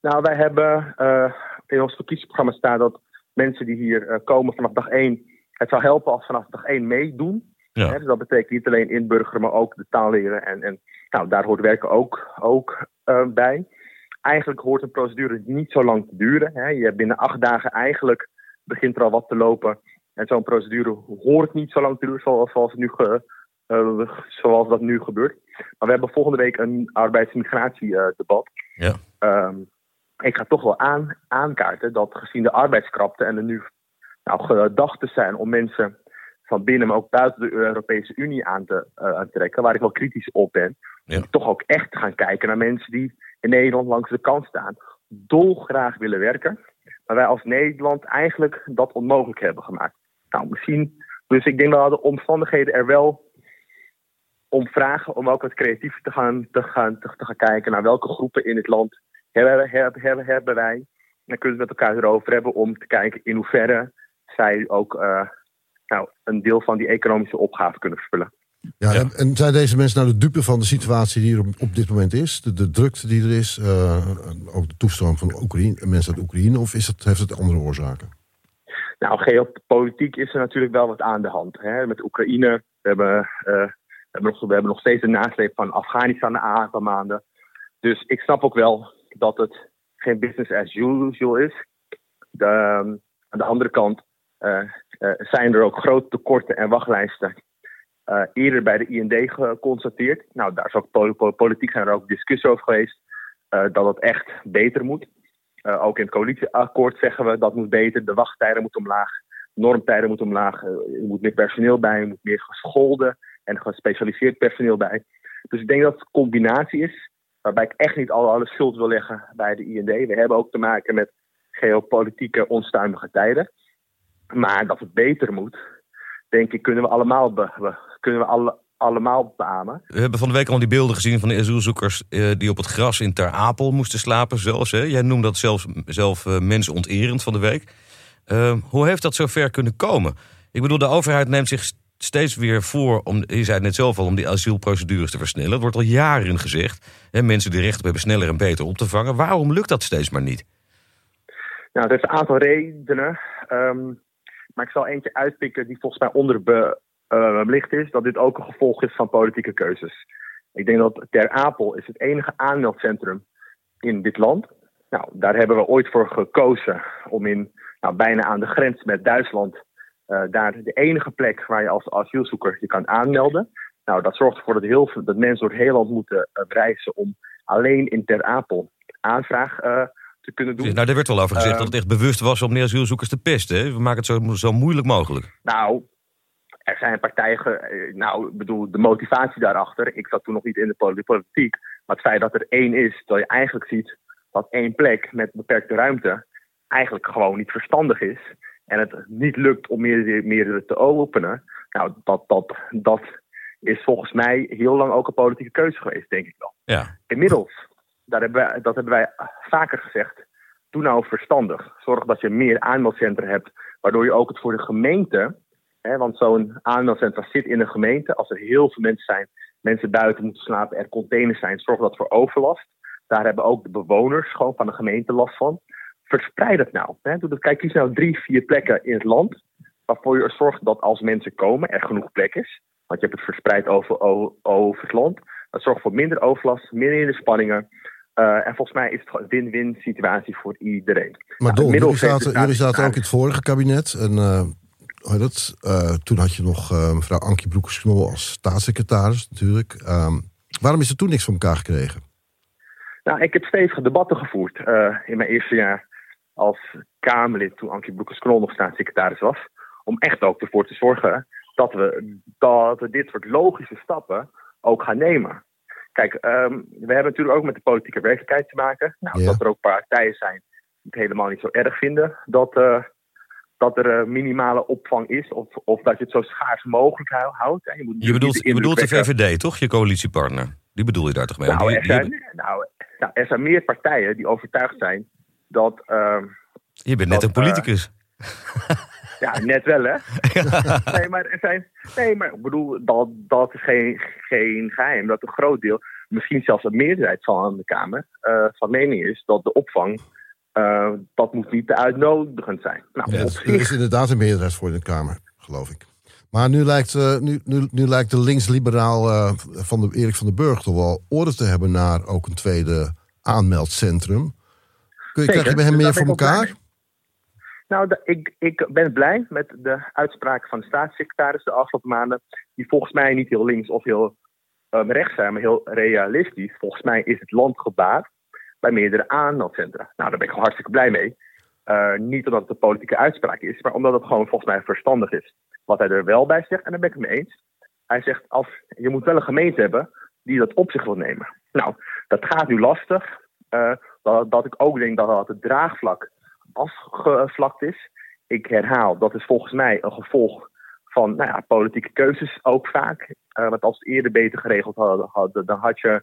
Nou, wij hebben eh, in ons verkiezingsprogramma staan dat mensen die hier eh, komen vanaf dag 1, het zou helpen als vanaf dag 1 meedoen. Ja. Hè, dus dat betekent niet alleen inburgeren, maar ook de taal leren. En, en nou, daar hoort werken ook, ook eh, bij. Eigenlijk hoort een procedure niet zo lang te duren. Hè. Je hebt binnen acht dagen eigenlijk begint er al wat te lopen. En zo'n procedure hoort niet zo lang te duren zoals, het nu ge- eh, zoals dat nu gebeurt. Maar we hebben volgende week een arbeidsmigratiedebat. Ja. Ehm, ik ga toch wel aan, aankaarten dat gezien de arbeidskrapte en er nu nou, gedachten zijn om mensen van binnen, maar ook buiten de Europese Unie aan te aan te trekken, waar ik wel kritisch op ben, Ja. toch ook echt te gaan kijken naar mensen die in Nederland langs de kant staan, dolgraag willen werken, maar wij als Nederland eigenlijk dat onmogelijk hebben gemaakt. Nou, misschien, dus ik denk dat de omstandigheden er wel om vragen om ook wat creatief te gaan, te gaan, te, te gaan kijken naar welke groepen in het land hebben, hebben, hebben, hebben wij. En dan kunnen we het met elkaar erover hebben om te kijken in hoeverre zij ook eh, nou, een deel van die economische opgave kunnen vervullen. Ja, Ja. En, zijn deze mensen nou de dupe van de situatie die er op, op dit moment is? De, de drukte die er is? eh, ook de toestroom van Oekraïne, mensen uit Oekraïne? Of is het, heeft het andere oorzaken? Nou, geopolitiek is er natuurlijk wel wat aan de hand. Hè? Met Oekraïne, we hebben, eh, we, hebben nog, we hebben nog steeds een nasleep van Afghanistan een aantal maanden. Dus ik snap ook wel dat het geen business as usual is. De, aan de andere kant zijn er ook grote tekorten en wachtlijsten eh, eerder bij de IND geconstateerd. Nou, daar is ook pol- pol- politiek zijn er ook discussie over geweest eh, dat het echt beter moet. Eh, ook in het coalitieakkoord zeggen we dat moet beter. De wachttijden moeten omlaag, normtijden moeten omlaag. eh, er moet meer personeel bij, er moet meer geschoolde en gespecialiseerd personeel bij. Dus ik denk dat het een combinatie is, waarbij ik echt niet alle, alle schuld wil leggen bij de IND. We hebben ook te maken met geopolitieke onstuimige tijden. Maar dat het beter moet, denk ik, kunnen we allemaal, be, kunnen we alle, allemaal beamen. We hebben van de week al die beelden gezien van de asielzoekers eh, die op het gras in Ter Apel moesten slapen zelfs. Hè? Jij noemde dat zelfs, zelf eh, mensonterend van de week. Eh, hoe heeft dat zover kunnen komen? Ik bedoel, de overheid neemt zich steeds weer voor, om, je zei het net zelf al, om die asielprocedures te versnellen. Het wordt al jaren gezegd. Hè, mensen die recht op hebben sneller en beter op te vangen. Waarom lukt dat steeds maar niet? Nou, het heeft een aantal redenen. Ehm, Maar ik zal eentje uitpikken die volgens mij onderbelicht is. Dat dit ook een gevolg is van politieke keuzes. Ik denk dat Ter Apel is het enige aanmeldcentrum in dit land. Nou, daar hebben we ooit voor gekozen om in nou, bijna aan de grens met Duitsland uh, daar de enige plek waar je als asielzoeker je kan aanmelden. Nou, dat zorgt ervoor dat, heel dat mensen door het hele land moeten uh, reizen om alleen in Ter Apel aanvraag uh, te kunnen doen. Nou, er werd wel over gezegd dat het echt bewust was om meer asielzoekers te pesten. Hè? We maken het zo, zo moeilijk mogelijk. Nou, er zijn partijen. Nou, ik bedoel, de motivatie daarachter. Ik zat toen nog niet in de politiek. Maar het feit dat er één is, dat je eigenlijk ziet dat één plek met beperkte ruimte eigenlijk gewoon niet verstandig is. En het niet lukt om meerdere, meerdere te openen. Nou, dat, dat, dat is volgens mij heel lang ook een politieke keuze geweest, denk ik wel. Ja. Inmiddels, hebben dat hebben wij vaker gezegd. Doe nou verstandig. Zorg dat je meer aanmeldcentra hebt, waardoor je ook het voor de gemeente. Hè, want zo'n aanmeldcentra zit in een gemeente. Als er heel veel mensen zijn, mensen buiten moeten slapen, er containers zijn, zorg dat voor overlast. Daar hebben ook de bewoners gewoon van de gemeente last van. Verspreid het nou. Hè. Doe dat, kijk, kies nou drie, vier plekken in het land. Waarvoor je zorgt dat als mensen komen, er genoeg plek is. Want je hebt het verspreid over, over, over het land. Dat zorgt voor minder overlast, minder spanningen. Uh, en volgens mij is het een win-win situatie voor iedereen. Maar nou, Don, jullie zaten, jullie zaten ook in het vorige kabinet. En uh, dat, uh, toen had je nog mevrouw Ankie Broekers-Knol als staatssecretaris natuurlijk. Um, waarom is er toen niks van elkaar gekregen? Nou, ik heb stevige debatten gevoerd in mijn eerste jaar als Kamerlid, toen Ankie Broekers-Knol nog staatssecretaris was. Om echt ook ervoor te zorgen dat we, dat we dit soort logische stappen ook gaan nemen. Kijk, um, we hebben natuurlijk ook met de politieke werkelijkheid te maken. Nou, Ja. Dat er ook partijen zijn die het helemaal niet zo erg vinden dat, eh, dat er eh, minimale opvang is. Of, of dat je het zo schaars mogelijk hou- houdt. Je, moet Je bedoelt, je bedoelt de VVD, toch? Je coalitiepartner. Die bedoel je daar toch mee? Nou, Die- er die zijn, nou, nou, er zijn meer partijen die overtuigd zijn dat. ehm, je bent net een politicus. Ja, net wel, hè? nee, maar er zijn. Nee, maar ik bedoel, dat, dat is geen, geen geheim. Dat een groot deel, misschien zelfs een meerderheid van de Kamer, eh, van mening is dat de opvang. eh, dat moet niet te uitnodigend zijn. Nou, Ja, er is inderdaad een meerderheid voor in de Kamer, geloof ik. Maar nu lijkt, eh, nu, nu, nu lijkt de linksliberaal van de Erik van den Burg toch wel orde te hebben naar ook een tweede aanmeldcentrum. Kun je, Zeker, krijg je bij hem dus meer voor elkaar? Nou, ik, ik ben blij met de uitspraken van de staatssecretaris de afgelopen maanden. Die volgens mij niet heel links of heel um, rechts zijn, maar heel realistisch. Volgens mij is het land gebaat bij meerdere aanmeldcentra. Nou, daar ben ik hartstikke blij mee. Uh, niet omdat het een politieke uitspraak is, maar omdat het gewoon volgens mij verstandig is. Wat hij er wel bij zegt, en daar ben ik het mee eens. Hij zegt, als, je moet wel een gemeente hebben die dat op zich wil nemen. Nou, dat gaat nu lastig. Uh, dat, dat ik ook denk dat dat het draagvlak afgevlakt is. Ik herhaal, dat is volgens mij een gevolg van nou ja, politieke keuzes ook vaak. Uh, want als het eerder beter geregeld hadden, hadden dan, had je,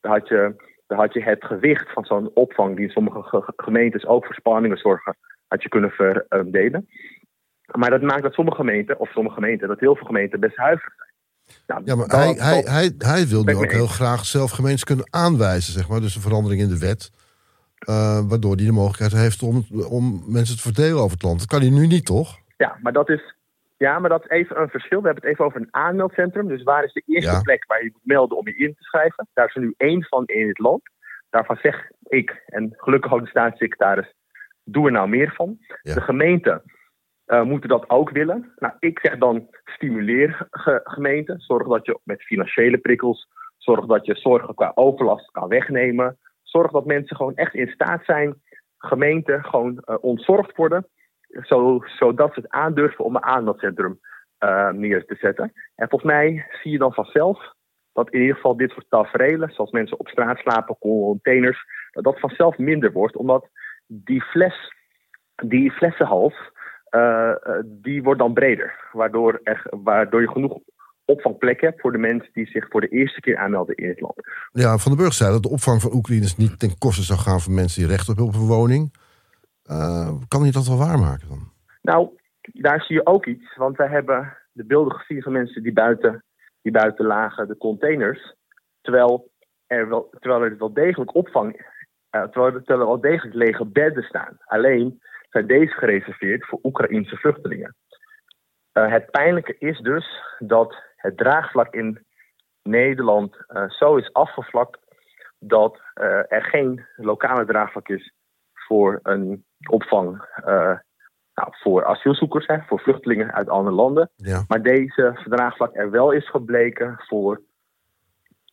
dan, had je, dan had je het gewicht van zo'n opvang die in sommige ge gemeentes ook voor spanningen zorgen, had je kunnen verdelen. Maar dat maakt dat sommige gemeenten, of sommige gemeenten, dat heel veel gemeenten best huiverig zijn. Nou, ja, maar hij, hij, hij, hij wil nu ook heel graag zelf gemeentes kunnen aanwijzen, zeg maar. Dus een verandering in de wet. Uh, waardoor hij de mogelijkheid heeft om, om mensen te verdelen over het land. Dat kan hij nu niet, toch? Ja, maar dat is, ja, maar dat is even een verschil. We hebben het even over een aanmeldcentrum. Dus waar is de eerste ja. plek waar je moet melden om je in te schrijven? Daar is er nu één van in het land. Daarvan zeg ik, en gelukkig ook de staatssecretaris, doe er nou meer van. Ja. De gemeenten uh, moeten dat ook willen. Nou, ik zeg dan stimuleer ge gemeenten. Zorg dat je met financiële prikkels, zorg dat je zorgen qua overlast kan wegnemen. Zorg dat mensen gewoon echt in staat zijn, gemeenten gewoon uh, ontzorgd worden, zo, zodat ze het aandurven om een aanmeldcentrum uh, neer te zetten. En volgens mij zie je dan vanzelf dat in ieder geval dit soort tafereelen, zoals mensen op straat slapen, containers, dat vanzelf minder wordt, omdat die fles, die flessenhals, uh, die wordt dan breder, waardoor, er, waardoor je genoeg opvangplek hebt voor de mensen die zich voor de eerste keer aanmelden in het land. Ja, Van den Burg zei dat de opvang van Oekraïners niet ten koste zou gaan van mensen die recht hebben op een woning. Uh, kan hij dat wel waarmaken dan? Nou, daar zie je ook iets, want wij hebben de beelden gezien van mensen die buiten, die buiten lagen, de containers, terwijl er wel, terwijl er wel degelijk opvang, uh, terwijl, er, terwijl er wel degelijk lege bedden staan. Alleen zijn deze gereserveerd voor Oekraïnse vluchtelingen. Eh, het pijnlijke is dus dat het draagvlak in Nederland eh, zo is afgevlakt dat eh, er geen lokale draagvlak is voor een opvang eh, nou, voor asielzoekers, hè, voor vluchtelingen uit andere landen. Ja. Maar deze draagvlak er wel is gebleken voor,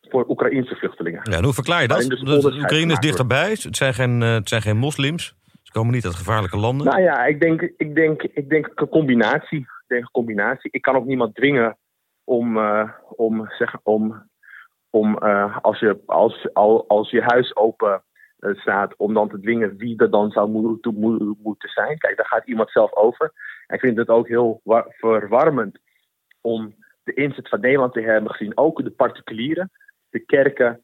voor Oekraïnse vluchtelingen. Ja, en hoe verklaar je dat? Dus De- Oekraïne is dichterbij. Het zijn, geen, het zijn geen moslims. Ze komen niet uit gevaarlijke landen. Nou ja, ik denk, ik denk, ik denk een combinatie. Ik denk een combinatie. Ik kan ook niemand dwingen om, eh, om, zeg, om, om eh, als, je, als, al- als je huis open eh, staat, om dan te dwingen wie er dan zou moeten, moet- moeten zijn. Kijk, daar gaat iemand zelf over. En ik vind het ook heel wa- verwarmend om de inzet van Nederland te hebben gezien. Ook de particulieren, de kerken,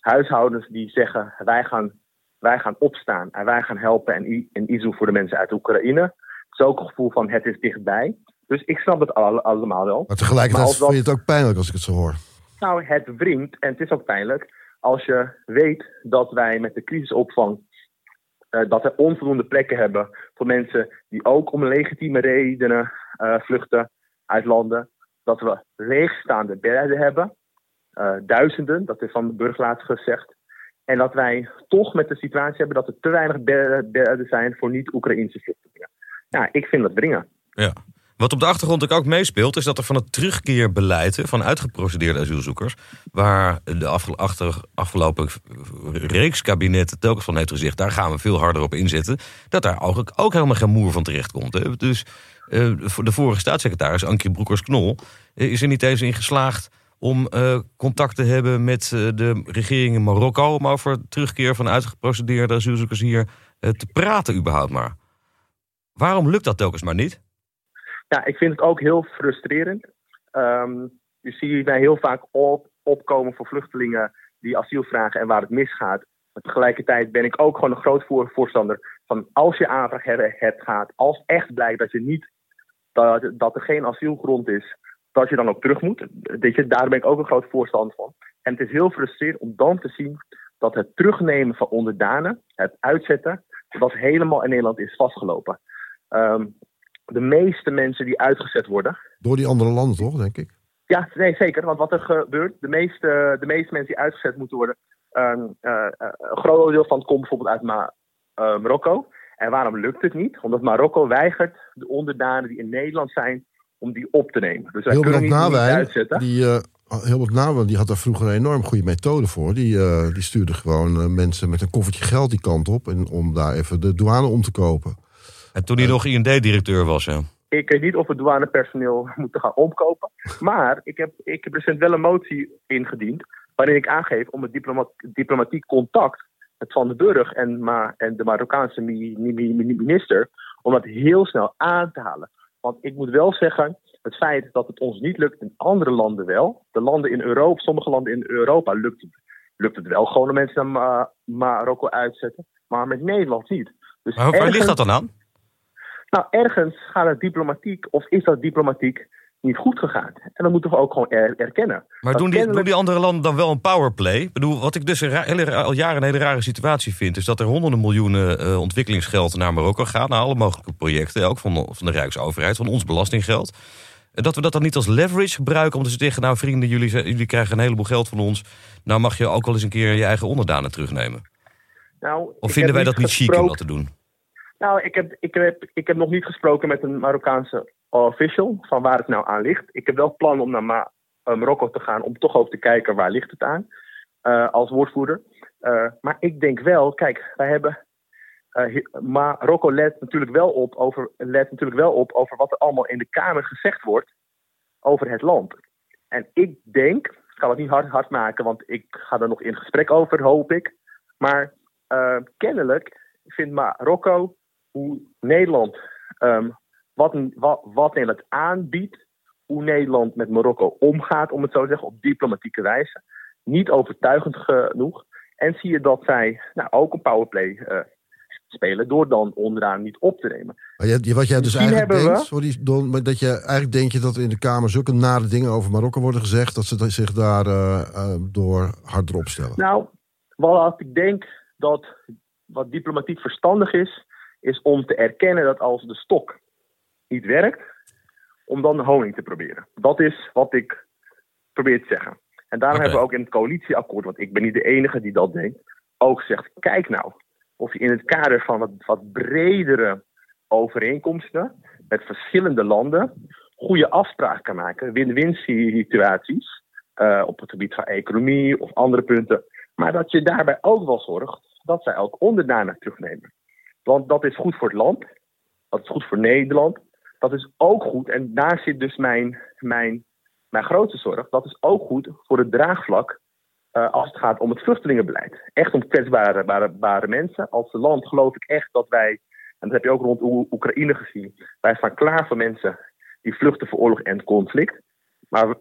huishoudens die zeggen wij gaan wij gaan opstaan en wij gaan helpen en, en doen voor de mensen uit Oekraïne. Het is ook een gevoel van het is dichtbij. Dus ik snap het al- allemaal wel. Maar tegelijkertijd dat- vind je het ook pijnlijk als ik het zo hoor. Nou, het wringt en het is ook pijnlijk als je weet dat wij met de crisisopvang eh, dat we onvoldoende plekken hebben voor mensen die ook om legitieme redenen eh, vluchten uit landen. Dat we leegstaande bedden hebben, eh, duizenden, dat is van de burgerlaat gezegd. En dat wij toch met de situatie hebben dat er te weinig bedden bedden zijn voor niet-Oekraïnse vluchtelingen. Ja, ik vind dat dringen. Ja. Wat op de achtergrond ook meespeelt, is dat er van het terugkeerbeleid van uitgeprocedeerde asielzoekers, waar de afgelopen reeks kabinetten telkens van heeft gezegd, daar gaan we veel harder op inzetten, dat daar eigenlijk ook helemaal geen moer van terecht komt. Dus eh, de vorige staatssecretaris, Ankie Broekers-Knol, eh, is er niet eens in geslaagd om eh, contact te hebben met de regering in Marokko om over terugkeer van uitgeprocedeerde asielzoekers hier te praten überhaupt maar. Waarom lukt dat telkens maar niet? Ja, ik vind het ook heel frustrerend. Ehm je ziet mij heel vaak op, opkomen voor vluchtelingen die asiel vragen en waar het misgaat. Maar tegelijkertijd ben ik ook gewoon een groot voor, voorstander van als je aanvraag hebt, gaat, als echt blijkt dat je niet dat, dat er geen asielgrond is, dat je dan ook terug moet. Weet daar ben ik ook een groot voorstander van. En het is heel frustrerend om dan te zien dat het terugnemen van onderdanen, het uitzetten, dat helemaal in Nederland is vastgelopen. Ehm, de meeste mensen die uitgezet worden. Door die andere landen toch, denk ik? Ja, nee, zeker. Want wat er gebeurt, de meeste, de meeste mensen die uitgezet moeten worden. ehm, eh, eh, een groot deel van het komt bijvoorbeeld uit Ma- eh, Marokko. En waarom lukt het niet? Omdat Marokko weigert de onderdanen die in Nederland zijn, om die op te nemen. Dus wij Hilbert kunnen niet, uitzetten. die, eh Hilbert Nawijn, die had daar vroeger een enorm goede methode voor. Die, die stuurde gewoon mensen met een koffertje geld die kant op... En, om daar even de douane om te kopen. En toen hij nog IND-directeur was, ja. Ik weet niet of we douanepersoneel moeten gaan omkopen. Maar ik heb, ik heb recent wel een motie ingediend. waarin ik aangeef om het diploma- diplomatiek contact. met Van den Burg en, Ma en de Marokkaanse mi- mi- mi- minister. om dat heel snel aan te halen. Want ik moet wel zeggen. het feit dat het ons niet lukt in andere landen wel. de landen in Europa, sommige landen in Europa lukt het, lukt het wel gewoon om mensen naar Ma- Marokko uitzetten. maar met Nederland niet. Dus Maar waar ligt dat dan aan? Nou, ergens gaat het diplomatiek, of is dat diplomatiek niet goed gegaan. En dat moeten we ook gewoon er- erkennen. Maar doen die, kennelijk- doen die andere landen dan wel een powerplay? Ik bedoel, wat ik dus hele, al jaren een hele rare situatie vind... is dat er honderden miljoenen eh, ontwikkelingsgeld naar Marokko gaat... naar alle mogelijke projecten, ook van de, van de Rijksoverheid, van ons belastinggeld. En dat we dat dan niet als leverage gebruiken om te zeggen... nou vrienden, jullie, jullie krijgen een heleboel geld van ons... nou mag je ook wel eens een keer je eigen onderdanen terugnemen. Nou, Of vinden wij dat niet chic om dat te doen? Nou, ik heb, ik, heb, ik heb nog niet gesproken met een Marokkaanse official van waar het nou aan ligt. Ik heb wel plan om naar eh, Marokko te gaan om toch ook te kijken waar ligt het aan eh, als woordvoerder. Eh, maar ik denk wel, kijk, wij hebben. hi- Marokko let natuurlijk, wel op over, let natuurlijk wel op over wat er allemaal in de Kamer gezegd wordt over het land. En ik denk, ik kan het niet hard, hard maken, want ik ga er nog in gesprek over, hoop ik. Maar kennelijk vindt Marokko hoe Nederland, ehm, wat, wat, wat Nederland aanbiedt, hoe Nederland met Marokko omgaat, om het zo te zeggen, op diplomatieke wijze, niet overtuigend genoeg. En zie je dat zij nou, ook een powerplay eh, spelen door dan onderaan niet op te nemen. Maar je, wat jij dus Misschien eigenlijk we- denkt, sorry Don, maar dat je eigenlijk denk je dat er in de Kamer zulke nare dingen over Marokko worden gezegd, dat ze zich daar eh, door harder opstellen. Nou, wat ik denk dat wat diplomatiek verstandig is, is om te erkennen dat als de stok niet werkt, om dan honing te proberen. Dat is wat ik probeer te zeggen. En daarom hebben we ook in het coalitieakkoord, want ik ben niet de enige die dat denkt, ook gezegd: kijk nou, of je in het kader van wat, wat bredere overeenkomsten met verschillende landen goede afspraken kan maken, win-win situaties eh, op het gebied van economie of andere punten. Maar dat je daarbij ook wel zorgt dat zij ook onderdanen terugnemen. Want dat is goed voor het land, dat is goed voor Nederland, dat is ook goed, en daar zit dus mijn, mijn, mijn grootste zorg, dat is ook goed voor het draagvlak eh, als het gaat om het vluchtelingenbeleid. Echt om kwetsbare bare, mensen. Als land geloof ik echt dat wij, en dat heb je ook rond Oe- Oekraïne gezien, wij staan klaar voor mensen die vluchten voor oorlog en conflict. Maar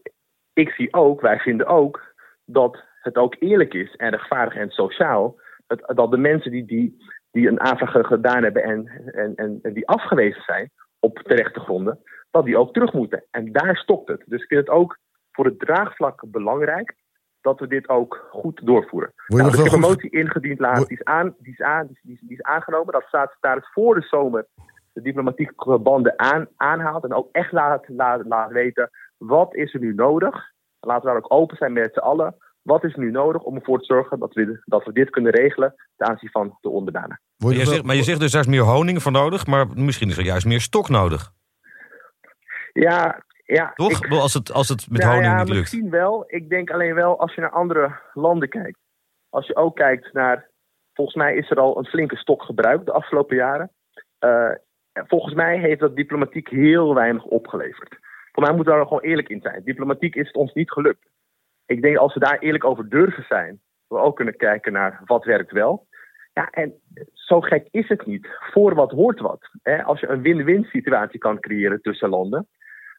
ik zie ook, wij vinden ook, dat het ook eerlijk is en rechtvaardig en sociaal, dat de mensen die, die, die een aanvraag gedaan hebben en, en, en, en die afgewezen zijn op terechte gronden, dat die ook terug moeten. En daar stopt het. Dus ik vind het ook voor het draagvlak belangrijk dat we dit ook goed doorvoeren. Nou, nog dus heb een motie ingediend laatst, die is, aan, die, is aan, die, is, die, is, die is aangenomen. Dat staatssecretaris voor de zomer de diplomatieke banden aan, aanhaalt en ook echt laat, laat, laat weten wat is er nu nodig. Laten we daar ook open zijn met z'n allen. Wat is nu nodig om ervoor te zorgen dat we, dat we dit kunnen regelen ten aanzien van de onderdanen? Maar je zegt, maar je zegt dus daar is meer honing voor nodig, maar misschien is er juist meer stok nodig. Ja, ja. Toch? ik- Als het, als het met Nou honing ja, niet lukt. misschien wel. Ik denk alleen wel als je naar andere landen kijkt. Als je ook kijkt naar. Volgens mij is er al een flinke stok gebruikt de afgelopen jaren. Eh, en volgens mij heeft dat diplomatiek heel weinig opgeleverd. Voor mij moeten we daar gewoon eerlijk in zijn. Diplomatiek is het ons niet gelukt. Ik denk als we daar eerlijk over durven zijn, we ook kunnen kijken naar wat werkt wel. Ja, en zo gek is het niet. Voor wat hoort wat. Hè? Als je een win-win situatie kan creëren tussen landen,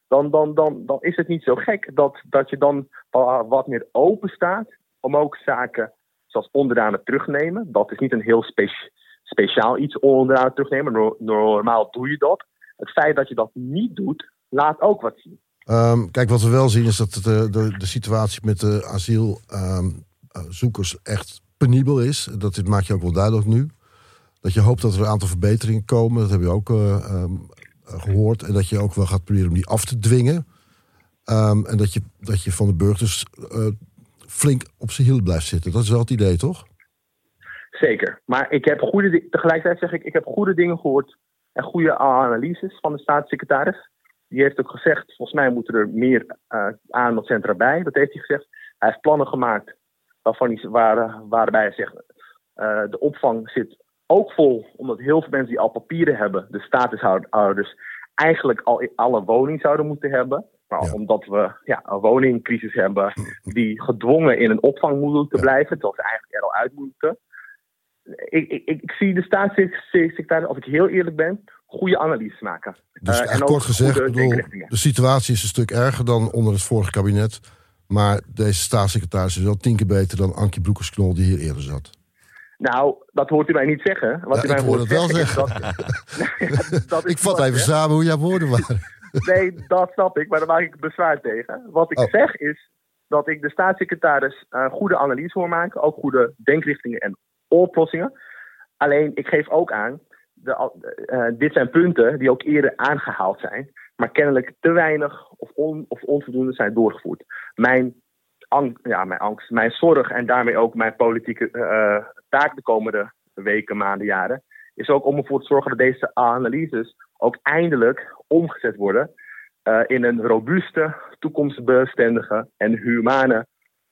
dan, dan, dan, dan is het niet zo gek dat, dat je dan wa- wat meer open staat om ook zaken zoals onderdanen terugnemen. Dat is niet een heel spe- speciaal iets onderdanen terugnemen. Nor- Normaal doe je dat. Het feit dat je dat niet doet, laat ook wat zien. Ehm, kijk, wat we wel zien is dat de, de, de situatie met de asielzoekers echt penibel is. Dat dit maak je ook wel duidelijk nu. Dat je hoopt dat er een aantal verbeteringen komen. Dat heb je ook eh, ehm, gehoord. En dat je ook wel gaat proberen om die af te dwingen. Ehm, en dat je, dat je van de burgers eh, flink op zijn hiel blijft zitten. Dat is wel het idee, toch? Zeker. Maar ik heb goede, tegelijkertijd zeg ik, ik heb goede dingen gehoord en goede analyses van de staatssecretaris. Die heeft ook gezegd, volgens mij moeten er meer uh, aanmeldcentra bij. Dat heeft hij gezegd. Hij heeft plannen gemaakt waarvan hij, waar, waarbij hij zegt, uh, de opvang zit ook vol, omdat heel veel mensen die al papieren hebben, de statushouders, eigenlijk al alle woning zouden moeten hebben. Maar ja. omdat we ja, een woningcrisis hebben die gedwongen in een opvang moeten blijven, terwijl ze eigenlijk er al uit moeten. Ik, ik, ik zie de staatssecretaris, als ik heel eerlijk ben, goede analyses maken. Dus uh, kort gezegd, bedoel, de situatie is een stuk erger dan onder het vorige kabinet. Maar deze staatssecretaris is wel tien keer beter dan Ankie Broekersknol die hier eerder zat. Nou, dat hoort u mij niet zeggen. Wat ja, u mij ik hoor het wel zeggen. Dat, dat ik vat even samen hoe jouw woorden waren. nee, dat snap ik, maar daar maak ik bezwaar tegen. Wat ik oh. zeg is dat ik de staatssecretaris uh, goede analyse hoor maken, ook goede denkrichtingen en oplossingen. Alleen, ik geef ook aan, de, uh, dit zijn punten die ook eerder aangehaald zijn, maar kennelijk te weinig of, of onvoldoende zijn doorgevoerd. Mijn, ja, mijn angst, mijn zorg en daarmee ook mijn politieke uh, taak de komende weken, maanden, jaren, is ook om ervoor te zorgen dat deze analyses ook eindelijk omgezet worden in een robuuste, toekomstbestendige en humane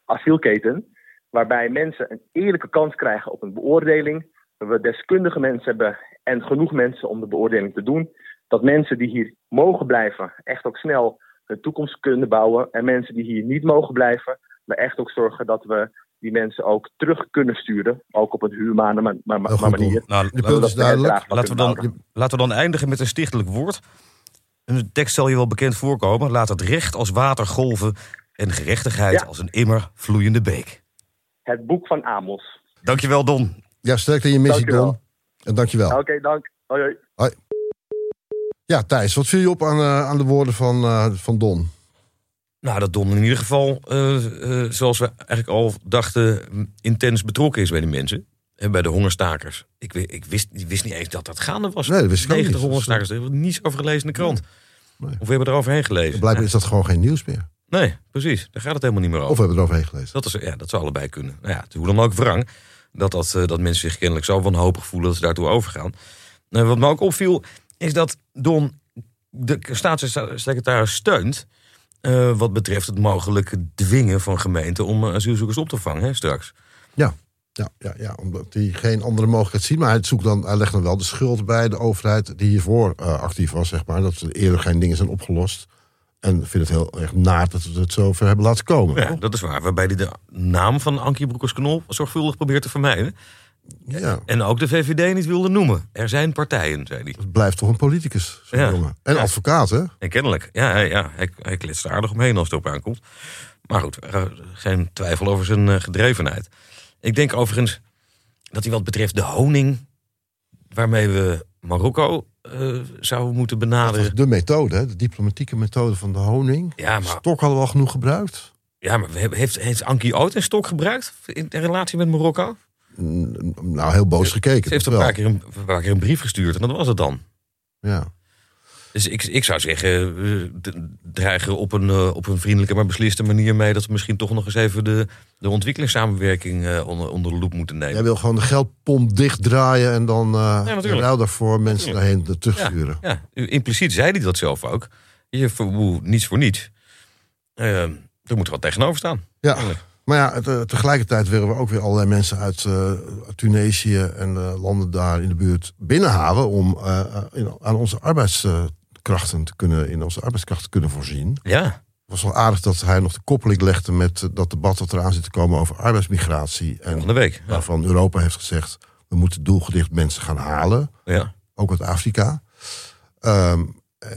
asielketen waarbij mensen een eerlijke kans krijgen op een beoordeling. We deskundige mensen hebben en genoeg mensen om de beoordeling te doen. Dat mensen die hier mogen blijven echt ook snel hun toekomst kunnen bouwen. En mensen die hier niet mogen blijven, we echt ook zorgen dat we die mensen ook terug kunnen sturen. Ook op een humane ma ma ma goed, manier. Nou, de punt is duidelijk. Laten we, dan, laten we dan eindigen met een stichtelijk woord. Een tekst zal je wel bekend voorkomen. Laat het recht als water golven en gerechtigheid ja. als een immer vloeiende beek. Het boek van Amos. Dankjewel, Don. Ja, sterkte in je missie, Don. En dankjewel. Oké, okay, dank. Hoi, hoi. hoi. Ja, Thijs, wat viel je op aan, uh, aan de woorden van, uh, van Don? Nou, dat Don in ieder geval, uh, zoals we eigenlijk al dachten, intens betrokken is bij die mensen. En bij de hongerstakers. Ik, ik, wist, ik wist niet eens dat dat gaande was. Nee, dat wist ik 90 niet. hongerstakers. Er was niets over gelezen in de krant. Nee. Of we hebben er overheen gelezen. Blijkbaar is dat gewoon geen nieuws meer. Nee, precies. Daar gaat het helemaal niet meer over. Of we hebben er overheen gelezen. Dat, is, ja, dat zou allebei kunnen. Nou ja, hoe dan ook wrang. Dat, dat, eh, dat mensen zich kennelijk zo wanhopig voelen dat ze daartoe overgaan. Nou, wat me ook opviel, is dat Don de staatssecretaris steunt. eh, wat betreft het mogelijke dwingen van gemeenten om eh, asielzoekers op te vangen hè, straks. Ja. Ja, ja, ja, omdat hij geen andere mogelijkheid ziet. Maar hij, zoekt dan, hij legt dan wel de schuld bij de overheid die hiervoor eh, actief was, zeg maar. Dat er eerder geen dingen zijn opgelost. En vindt het heel erg naar dat we het zover hebben laten komen. Ja, dat is waar. Waarbij hij de naam van Ankie Broekers-Knol zorgvuldig probeert te vermijden. Ja. En ook de VVD niet wilde noemen. Er zijn partijen, zei hij. Het blijft toch een politicus, zo'n Ja. jongen. En Ja. advocaat, hè? En kennelijk. Ja, hij- ja hij, hij er aardig omheen als het erop aankomt. Maar goed, er geen twijfel over zijn eh, gedrevenheid. Ik denk overigens dat hij wat betreft de honing... waarmee we Marokko eh, zouden moeten benaderen... de methode, de diplomatieke methode van de honing. Ja, maar, Stok hadden we al genoeg gebruikt. ja, maar heeft, heeft Ankie ooit een stok gebruikt in de relatie met Marokko? Nou, heel boos gekeken. Ze heeft een paar, keer een, een paar keer een brief gestuurd en dat was het dan. Ja. Dus ik, ik zou zeggen, eh, d- dreigen op een, eh, op een vriendelijke maar besliste manier mee... dat we misschien toch nog eens even de, de ontwikkelingssamenwerking eh, onder, onder de loep moeten nemen. Jij wil gewoon de geldpomp dichtdraaien en dan uh, ruil daarvoor mensen daarheen terugsturen. Ja, impliciet zei hij dat zelf ook. Je verwoe niets voor niets. Eh, er moet er wat tegenover staan. Ja, Eigenlijk. Maar ja, eh, tegelijkertijd willen we ook weer allerlei mensen uit eh, Tunesië en eh, landen daar in de buurt binnenhalen om in- aan onze arbeidskrachten te kunnen, in onze arbeidskracht te kunnen voorzien. Ja, Het was wel aardig dat hij nog de koppeling legde met dat debat dat eraan zit te komen over arbeidsmigratie. En van de week. Ja. waarvan Europa heeft gezegd, we moeten doelgericht mensen gaan halen. Ja. ook uit Afrika. Ehm,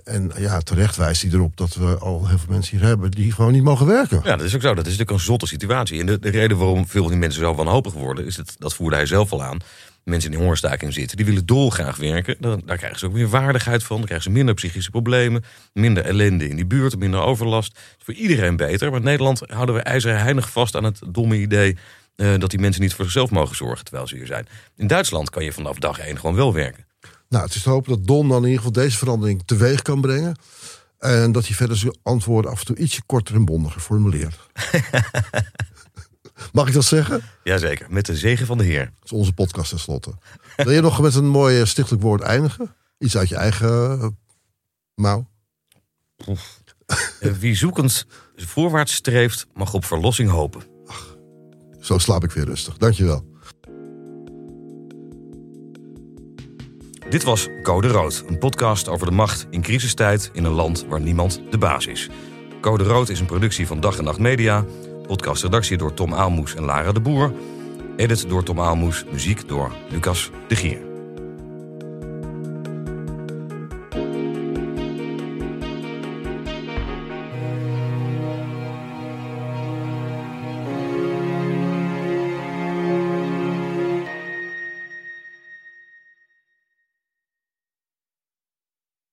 en ja, terecht wijst hij erop dat we al heel veel mensen hier hebben die gewoon niet mogen werken. ja, dat is ook zo. Dat is natuurlijk een zotte situatie. En de, de reden waarom veel van die mensen zo wanhopig worden... is dat, dat voerde hij zelf al aan. Mensen in hongerstaking zitten, die willen dolgraag werken. Dan, daar krijgen ze ook meer waardigheid van. Dan krijgen ze minder psychische problemen. Minder ellende in die buurt, minder overlast. Voor iedereen beter. Maar in Nederland houden we ijzeren heinig vast aan het domme idee... eh, dat die mensen niet voor zichzelf mogen zorgen terwijl ze hier zijn. In Duitsland kan je vanaf dag één gewoon wel werken. Nou, het is te hopen dat Don dan in ieder geval deze verandering teweeg kan brengen. En dat hij verder zijn antwoorden af en toe ietsje korter en bondiger formuleert. Mag ik dat zeggen? Jazeker, met de zegen van de Heer. Dat is onze podcast tenslotte. Wil je nog met een mooi eh, stichtelijk woord eindigen? Iets uit je eigen eh, mouw? Eh, Wie zoekend voorwaarts streeft, mag op verlossing hopen. Zo slaap ik weer rustig. Dankjewel. Dit was Code Rood, een podcast over de macht in crisistijd in een land waar niemand de baas is. Code Rood is een productie van Dag en Nacht Media. Podcastredactie door Tom Aalmoes en Lara de Boer. Edit door Tom Aalmoes, muziek door Lucas de Gier.